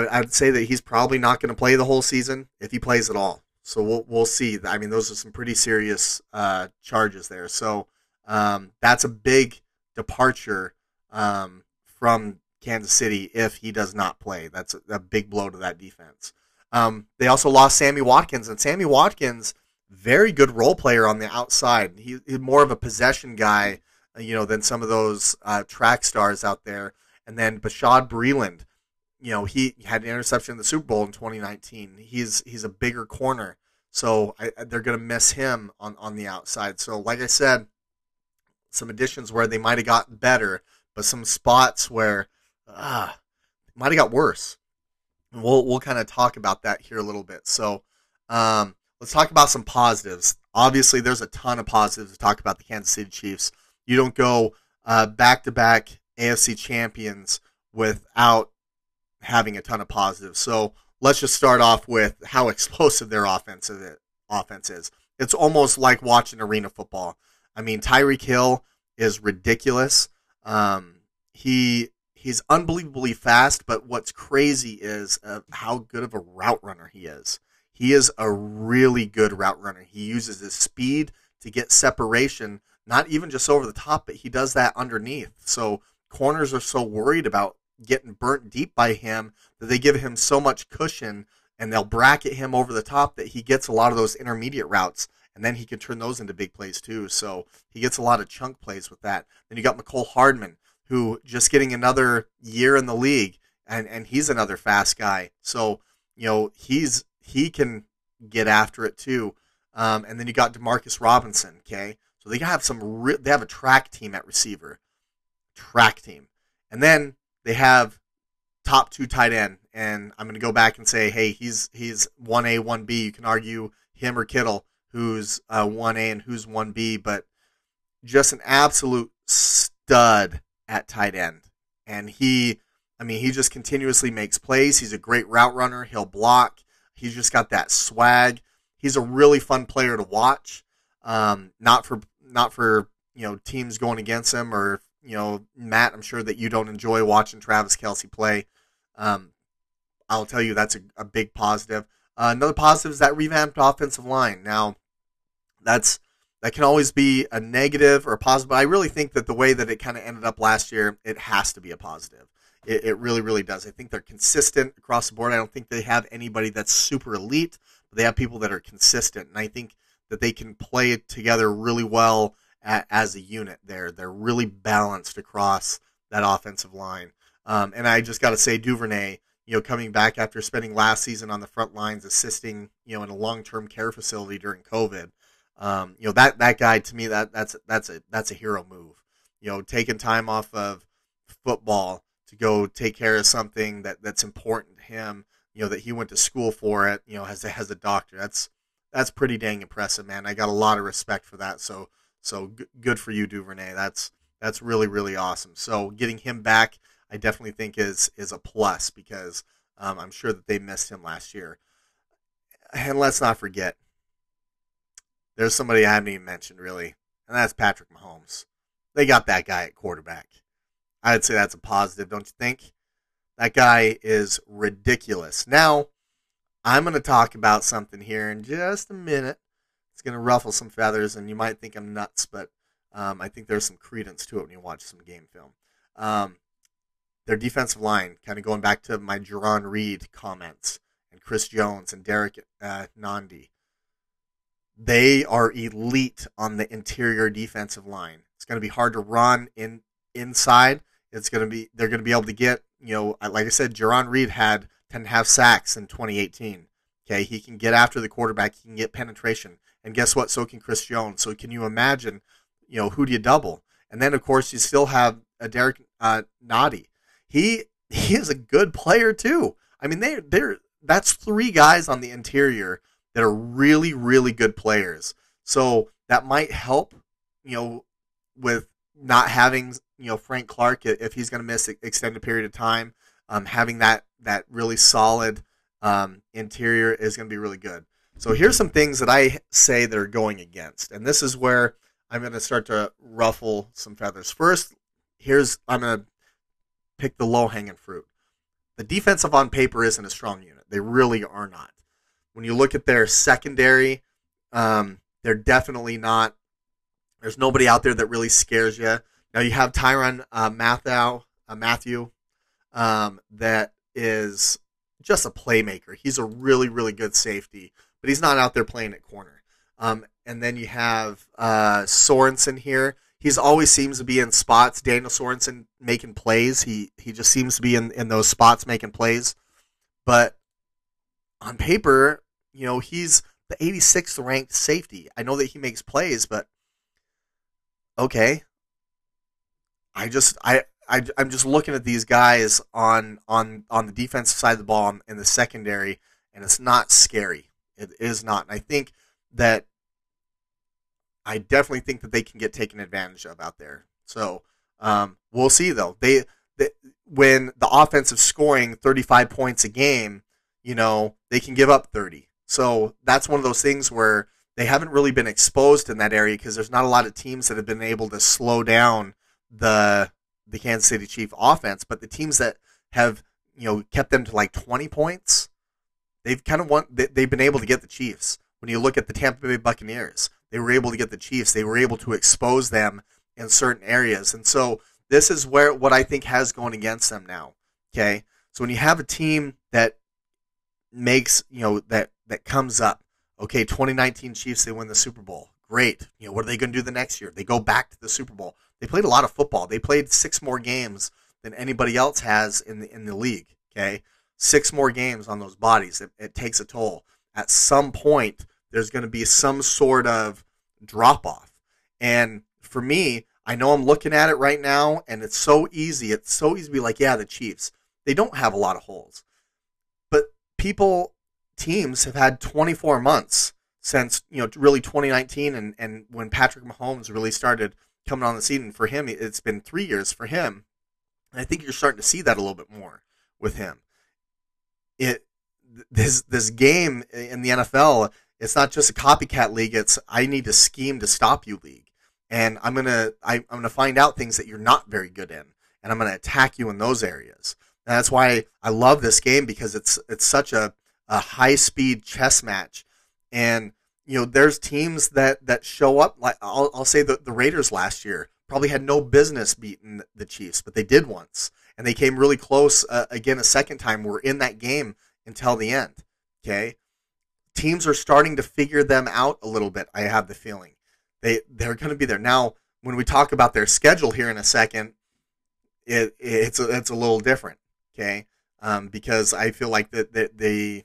I, would say that he's probably not going to play the whole season if he plays at all. So we'll we'll see. I mean, those are some pretty serious uh, charges there. So um, that's a big departure um, from Kansas City if he does not play. That's a, a big blow to that defense. Um, they also lost Sammy Watkins, and Sammy Watkins, very good role player on the outside. He, he's more of a possession guy, you know, than some of those uh, track stars out there. And then Bashad Breeland, you know, he had an interception in the Super Bowl in 2019. He's he's a bigger corner, so I, they're going to miss him on on the outside. So, like I said, some additions where they might have gotten better, but some spots where ah, might have got worse. We'll we'll kind of talk about that here a little bit. So, um, let's talk about some positives. Obviously, there's a ton of positives to talk about the Kansas City Chiefs. You don't go back to back AFC champions without having a ton of positives. So let's just start off with how *laughs* explosive their offense is. Offense is. It's almost like watching arena football. I mean, Tyreek Hill is ridiculous. Um, he he's unbelievably fast, but what's crazy is uh, how good of a route runner he is. He is a really good route runner. He uses his speed to get separation, not even just over the top, but he does that underneath. So corners are so worried about getting burnt deep by him that they give him so much cushion and they'll bracket him over the top that he gets a lot of those intermediate routes and then he can turn those into big plays too. So he gets a lot of chunk plays with that. Then you got Mecole Hardman, who just getting another year in the league, and and he's another fast guy. So you know he's he can get after it too. Um, and then you got Demarcus Robinson. Okay, so they have some. Re- they have a track team at receiver, track team, and then they have top two tight end. And I'm going to go back and say, hey, he's he's one A, one B. You can argue him or Kittle, who's uh, one A and who's one B, but just an absolute stud at tight end. And he, I mean, he just continuously makes plays. He's a great route runner. He'll block. He's just got that swag. He's a really fun player to watch. Um, not for not for you know teams going against him or you know Matt. I'm sure that you don't enjoy watching Travis Kelce play. Um, I'll tell you that's a, a big positive. Uh, another positive is that revamped offensive line. Now, that's that can always be a negative or a positive, but I really think that the way that it kind of ended up last year, it has to be a positive. It, it really, really does. I think they're consistent across the board. I don't think they have anybody that's super elite, but they have people that are consistent, and I think that they can play together really well as a unit. There, they're really balanced across that offensive line. Um, and I just got to say, Duvernay, you know, coming back after spending last season on the front lines, assisting, you know, in a long-term care facility during COVID. Um, you know that that guy to me that that's that's a that's a hero move. You know, taking time off of football to go take care of something that that's important to him. You know that he went to school for it. You know, as a, as a doctor. That's that's pretty dang impressive, man. I got a lot of respect for that. So so g- good for you, Duvernay. That's that's really really awesome. So getting him back I definitely think is is a plus because um, I'm sure that they missed him last year. And let's not forget, there's somebody I haven't even mentioned really, and that's Patrick Mahomes. They got that guy at quarterback. I'd say that's a positive, don't you think? That guy is ridiculous. Now, I'm going to talk about something here in just a minute. It's going to ruffle some feathers, and you might think I'm nuts, but um, I think there's some credence to it when you watch some game film. Um, their defensive line, kind of going back to my Jarran Reed comments and Chris Jones and Derrick uh, Nnadi, they are elite on the interior defensive line. It's going to be hard to run in inside. It's going to be they're going to be able to get you know like I said, Jarran Reed had ten and a half sacks in 2018. Okay, he can get after the quarterback. He can get penetration, and guess what? So can Chris Jones. So can you imagine? You know who do you double? And then of course you still have a Derrick uh, Nnadi he he is a good player too. I mean, they they're that's three guys on the interior that are really really good players. So that might help, you know, with not having you know Frank Clark if he's going to miss an extended period of time. Um, having that that really solid um, interior is going to be really good. So here's some things that I say that are going against, and this is where I'm going to start to ruffle some feathers. First, here's I'm going to pick the low hanging fruit. The defensive on paper isn't a strong unit. They really are not. When you look at their secondary, um, they're definitely not. There's nobody out there that really scares you. Now you have Tyrann uh, uh, Mathieu um, that is just a playmaker. He's a really, really good safety, but he's not out there playing at corner. Um, and then you have uh, Sorensen here he's always seems to be in spots. Daniel Sorensen making plays. He he just seems to be in, in those spots making plays. But on paper, you know, he's the 86th ranked safety. I know that he makes plays, but okay. I just I, I I'm just looking at these guys on on on the defensive side of the ball in the secondary, and it's not scary. It is not. And I think that I definitely think that they can get taken advantage of out there. So um, we'll see though. They, they when the offensive scoring 35 points a game, you know they can give up 30. So that's one of those things where they haven't really been exposed in that area because there's not a lot of teams that have been able to slow down the the Kansas City Chief offense. But the teams that have you know kept them to like 20 points, they've kind of want they've been able to get the Chiefs. When you look at the Tampa Bay Buccaneers, they were able to get the Chiefs. They were able to expose them in certain areas. And so this is where what I think has going against them now. Okay. So when you have a team that makes, you know, that that comes up, Okay, 2019 Chiefs, they win the Super Bowl. Great. You know, what are they going to do the next year? They go back to the Super Bowl. They played a lot of football. They played six more games than anybody else has in the in the league. Okay, six more games on those bodies. It, it takes a toll. At some point, there's going to be some sort of drop off. And for me, I know I'm looking at it right now, and it's so easy. It's so easy to be like, yeah, the Chiefs. They don't have a lot of holes, but people, teams have had 24 months since you know really 2019, and and when Patrick Mahomes really started coming on the scene. And for him, it's been three years for him. And I think you're starting to see that a little bit more with him. It this this game in the NFL, it's not just a copycat league. It's I need to scheme to stop you league, and I'm gonna I, I'm gonna find out things that you're not very good in, and I'm gonna attack you in those areas. And that's why I love this game because it's it's such a a high speed chess match, and you know, there's teams that that show up. Like I'll, I'll say the the Raiders last year probably had no business beating the Chiefs, but they did once, and they came really close uh, again a second time. We're in that game until the end. Okay, teams are starting to figure them out a little bit. I have the feeling they they're going to be there now. When we talk about their schedule here in a second, it it's a, it's a little different. Okay, um, because I feel like that, that they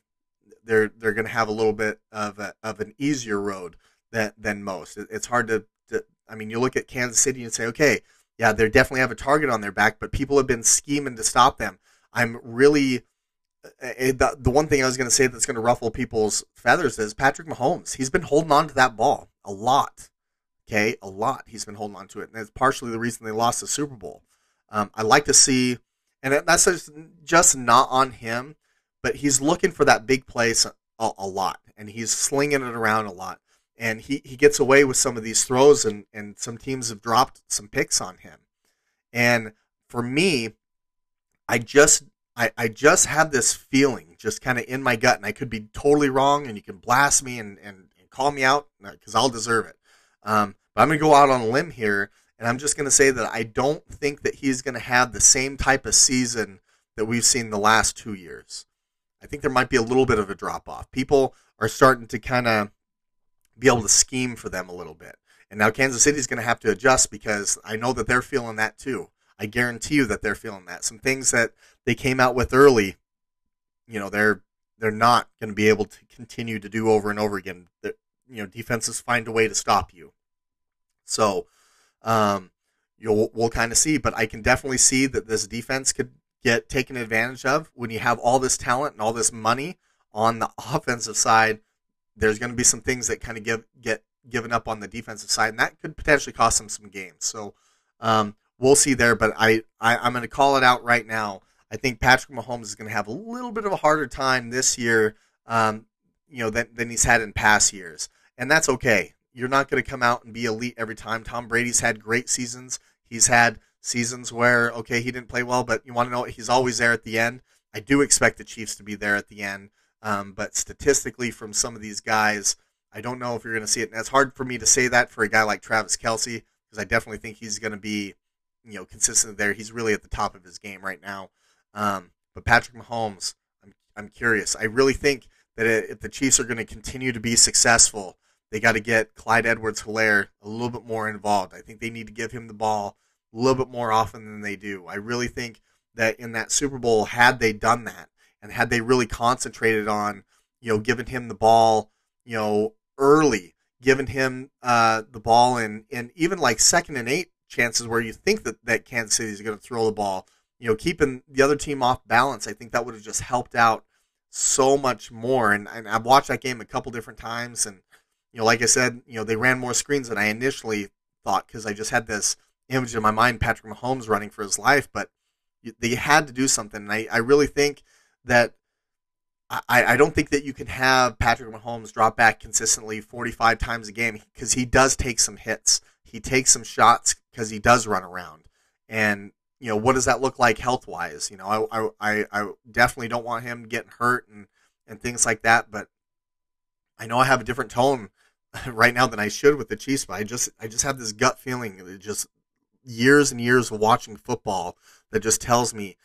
they're they're going to have a little bit of a, of an easier road than than most. It's hard to, to, I mean, you look at Kansas City and say, okay, yeah, they definitely have a target on their back, but people have been scheming to stop them. I'm really uh, uh, the, the one thing I was going to say that's going to ruffle people's feathers is Patrick Mahomes. He's been holding on to that ball a lot. Okay, a lot. He's been holding on to it, and it's partially the reason they lost the Super Bowl. Um, I like to see, and that's just not on him but he's looking for that big place a, a, lot, and he's slinging it around a lot, and he, he gets away with some of these throws, and and some teams have dropped some picks on him, and for me, I just I, I just have this feeling just kind of in my gut, and I could be totally wrong, and you can blast me and, and, and call me out because I'll deserve it. Um, but I'm going to go out on a limb here, and I'm just going to say that I don't think that he's going to have the same type of season that we've seen the last two years. I think there might be a little bit of a drop off. People are starting to kind of be able to scheme for them a little bit. And now Kansas City is going to have to adjust because I know that they're feeling that too. I guarantee you that they're feeling that. Some things that they came out with early, you know, they're they're not going to be able to continue to do over and over again. That you know, defenses find a way to stop you. So, um, you'll we'll kind of see, but I can definitely see that this defense could get taken advantage of when you have all this talent and all this money on the *laughs* offensive side. There's going to be some things that kind of give get given up on the defensive side, and that could potentially cost them some games. So um, we'll see there. But I, I I'm going to call it out right now. I think Patrick Mahomes is going to have a little bit of a harder time this year, um, you know, than, than he's had in past years, and that's okay. You're not going to come out and be elite every time. Tom Brady's had great seasons. He's had seasons where okay he didn't play well, but you want to know he's always there at the end. I do expect the Chiefs to be there at the end, um, but statistically, from some of these guys, I don't know if you're going to see it. And it's hard for me to say that for a guy like Travis Kelce because I definitely think he's going to be, you know, consistent there. He's really at the top of his game right now. Um, but Patrick Mahomes, I'm I'm curious. I really think that if the Chiefs are going to continue to be successful, they got to get Clyde Edwards-Helaire a little bit more involved. I think they need to give him the ball a little bit more often than they do. I really think that in that Super Bowl, had they done that and had they really concentrated on, you know, giving him the ball, you know, early, giving him uh, the ball in, in even like second and eight chances where you think that, that Kansas City is going to throw the ball, you know, keeping the other team off balance, I think that would have just helped out so much more. And, and I've watched that game a couple different times. And, you know, like I said, you know, they ran more screens than I initially thought because I just had this image in my mind Patrick Mahomes running for his life, but they had to do something. And I, I really think that I, I don't think that you can have Patrick Mahomes drop back consistently 45 times a game because he does take some hits. He takes some shots because he does run around. And, you know, what does that look like health wise? You know, I, I, I definitely don't want him getting hurt and, and things like that. But I know I have a different tone *laughs* right now than I should with the Chiefs, but I just I just have this gut feeling that just years and years of watching football that just tells me,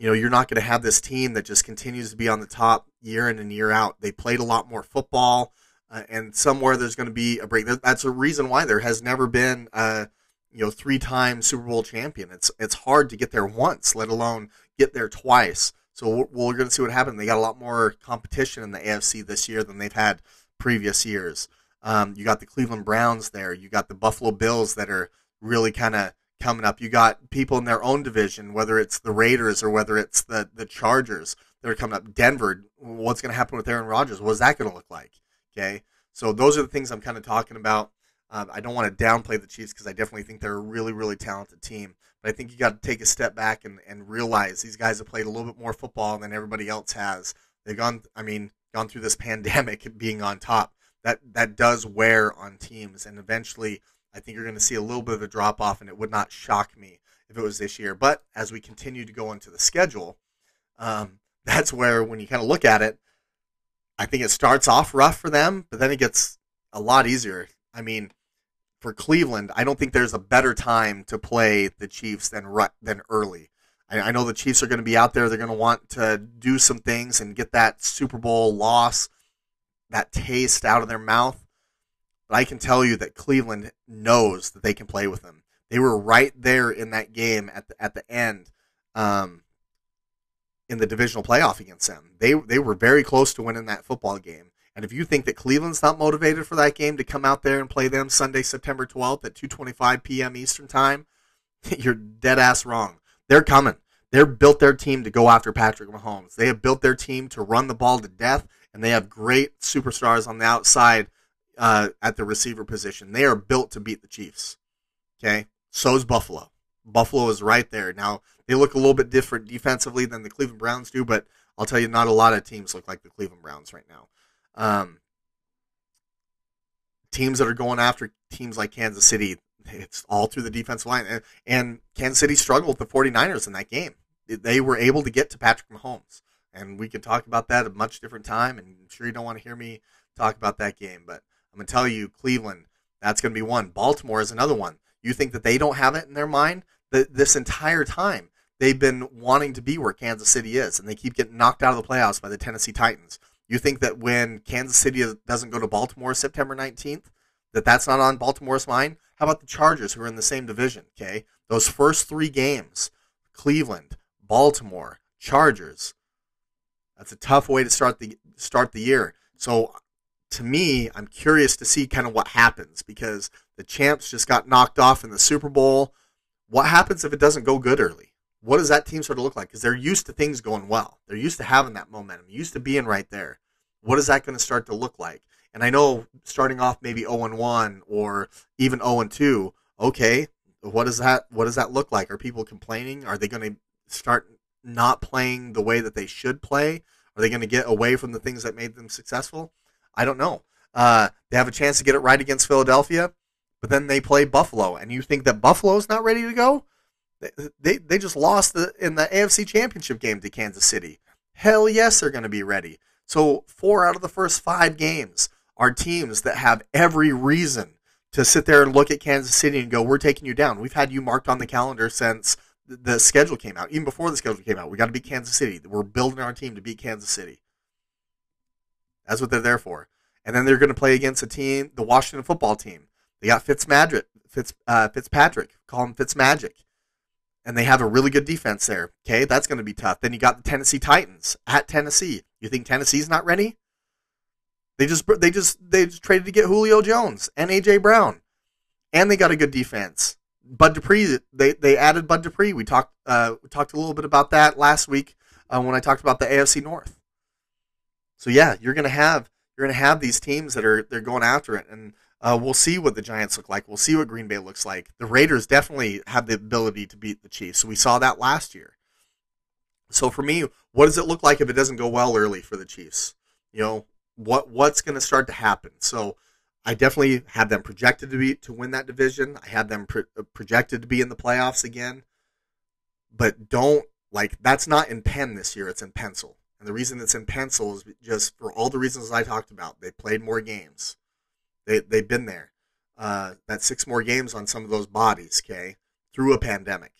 you know, you're not going to have this team that just continues to be on the top year in and year out. They played a lot more football. uh, and somewhere there's going to be a break. That's a reason why there has never been a you know three-time Super Bowl champion. It's it's hard to get there once, let alone get there twice. So we're, going to see what happens. They got a lot more competition in the AFC this year than they've had previous years. Um, you got the Cleveland Browns there. You got the Buffalo Bills that are really kind of coming up. You got people in their own division, whether it's the Raiders or whether it's the the Chargers that are coming up. Denver, what's going to happen with Aaron Rodgers? What's that going to look like? Okay, so those are the things I'm kind of talking about. Um, I don't want to downplay the Chiefs because I definitely think they're a really, really talented team. But I think you got to take a step back and, and realize these guys have played a little bit more football than everybody else has. They've gone, I mean, gone through this *laughs* pandemic being on top. That that does wear on teams, and eventually, I think you're going to see a little bit of a drop off, and it would not shock me if it was this year. But as we continue to go into the schedule, um, *laughs* that's where when you kind of look at it, I think it starts off rough for them, but then it gets a lot easier. I mean, for Cleveland, I don't think there's a better time to play the Chiefs than than early. I, I know the Chiefs are going to be out there. They're going to want to do some things and get that Super Bowl loss, that taste out of their mouth. But I can tell you that Cleveland knows that they can play with them. They were right there in that game at the, at the end, um, in the divisional playoff against them. They they were very close to winning that football game. And if you think that Cleveland's not motivated for that game to come out there and play them Sunday, September 12th at 2:25 p.m. Eastern Time, *laughs* you're dead ass wrong. They're coming. They're built their team to go after Patrick Mahomes. They have built their team to run the ball to death, and they have great superstars on the outside uh, at the receiver position. They are built to beat the Chiefs. Okay, so's Buffalo. Buffalo is right there. Now they look a little bit different defensively than the Cleveland Browns do, but I'll tell you, not a lot of teams look like the Cleveland Browns right now. Um, teams that are going after teams like Kansas City, it's all through the defensive line. And, and Kansas City struggled with the 49ers in that game. They were able to get to Patrick Mahomes. And we could talk about that at a much different time. And I'm sure you don't want to hear me talk about that game. But I'm going to tell you, Cleveland, that's going to be one. Baltimore is another one. You think that they don't have it in their mind? That this entire time, they've been wanting to be where Kansas City is. And they keep getting knocked out of the playoffs by the Tennessee Titans. You think that when Kansas City doesn't go to Baltimore September 19th, that that's not on Baltimore's mind? How about the Chargers, who are in the same division? Okay, those first three games, Cleveland, Baltimore, Chargers. That's a tough way to start the start the year. So, to me, I'm curious to see kind of what happens because the champs just got knocked off in the Super Bowl. What happens if it doesn't go good early? what does that team sort of look like? Because they're used to things going well. They're used to having that momentum, used to being right there. What is that going to start to look like? And I know starting off maybe 0 and 1 or even 0 and 2, okay, what does that what does that look like? Are people complaining? Are they going to start not playing the way that they should play? Are they going to get away from the things that made them successful? I don't know. Uh, they have a chance to get it right against Philadelphia, but then they play Buffalo, and you think that Buffalo's not ready to go? They, they, just lost the, in the AFC Championship game to Kansas City. Hell yes, they're going to be ready. So, four out of the first five games are teams that have every reason to sit there and look at Kansas City and go, We're taking you down. We've had you marked on the calendar since the schedule came out, even before the schedule came out. We got to beat Kansas City. We're building our team to beat Kansas City. That's what they're there for. And then they're going to play against a team, the Washington football team. They got Fitzmagic, Fitz, uh, Fitzpatrick, call him Fitzmagic and they have a really good defense there. Okay, that's going to be tough. Then you got the Tennessee Titans at Tennessee. You think Tennessee's not ready? They just they just they just traded to get Julio Jones and AJ Brown, and they got a good defense. Bud Dupree, they they added Bud Dupree. We talked uh, we talked a little bit about that last week uh, when I talked about the AFC North. So yeah, you're gonna have you're gonna have these teams that are they're going after it, and uh, we'll see what the Giants look like. We'll see what Green Bay looks like. The Raiders definitely have the ability to beat the Chiefs. We saw that last year. So for me, what does it look like if it doesn't go well early for the Chiefs? You know, what what's going to start to happen? So I definitely have them projected to be to win that division. I have them pro- uh, projected to be in the playoffs again. But don't like that's not in pen this year. It's in pencil. And the reason it's in pencil is just for all the reasons I talked about. They played more games. They they've been there. Uh, six more games on some of those bodies. Okay, through a pandemic,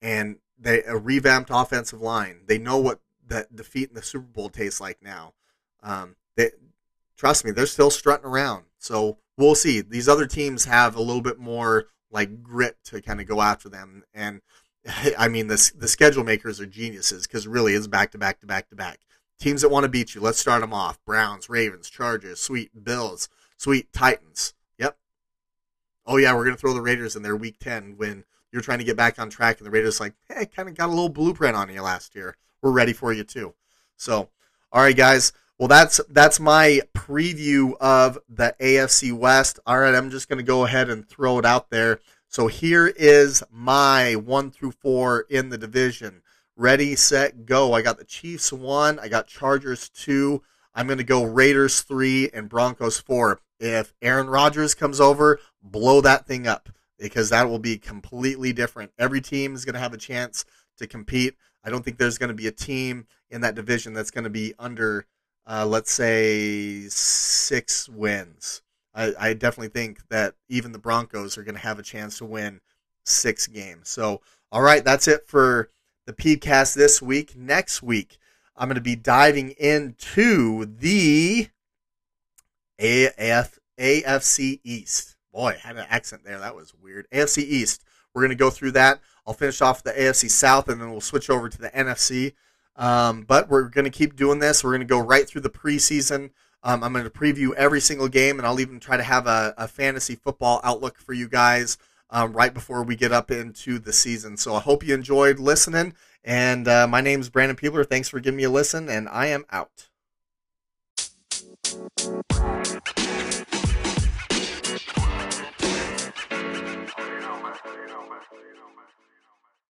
and they a revamped offensive line. They know what that defeat in the Super Bowl tastes like now. Um, they trust me, they're still strutting around. So we'll see. These other teams have a little bit more like grit to kind of go after them. And *laughs* I mean, the the schedule makers are geniuses because really it's back to back to back to back. Teams that want to beat you, let's start them off: Browns, Ravens, Chargers, sweet Bills, sweet Titans. Yep. Oh yeah, we're gonna throw the Raiders in there week ten when you're trying to get back on track, and the Raiders like, hey, kind of got a little blueprint on you last year. We're ready for you too. So, all right, guys. Well, that's that's my preview of the AFC West. All right, I'm just to go ahead and throw it out there. So here is my one through four in the division. Ready, set, go. I got the Chiefs one. I got Chargers two. I'm going to go Raiders three and Broncos four. If Aaron Rodgers comes over, blow that thing up because that will be completely different. Every team is going to have a chance to compete. I don't think there's going to be a team in that division that's going to be under, uh, let's say, six wins. I, I, definitely think that even the Broncos are going to have a chance to win six games. So, all right, that's it for the PCast this week. Next week, I'm going to be diving into the AF, AFC East. Boy, I had an accent there. That was weird. AFC East. We're going to go through that. I'll finish off the AFC South and then we'll switch over to the NFC. Um, but we're going to keep doing this. We're going to go right through the preseason. Um, I'm going to preview every single game, and I'll even try to have a, a fantasy football outlook for you guys um, right before we get up into the season. So I hope you enjoyed listening. And uh, my name is Brandon Peebler. Thanks for giving me a listen, and I am out.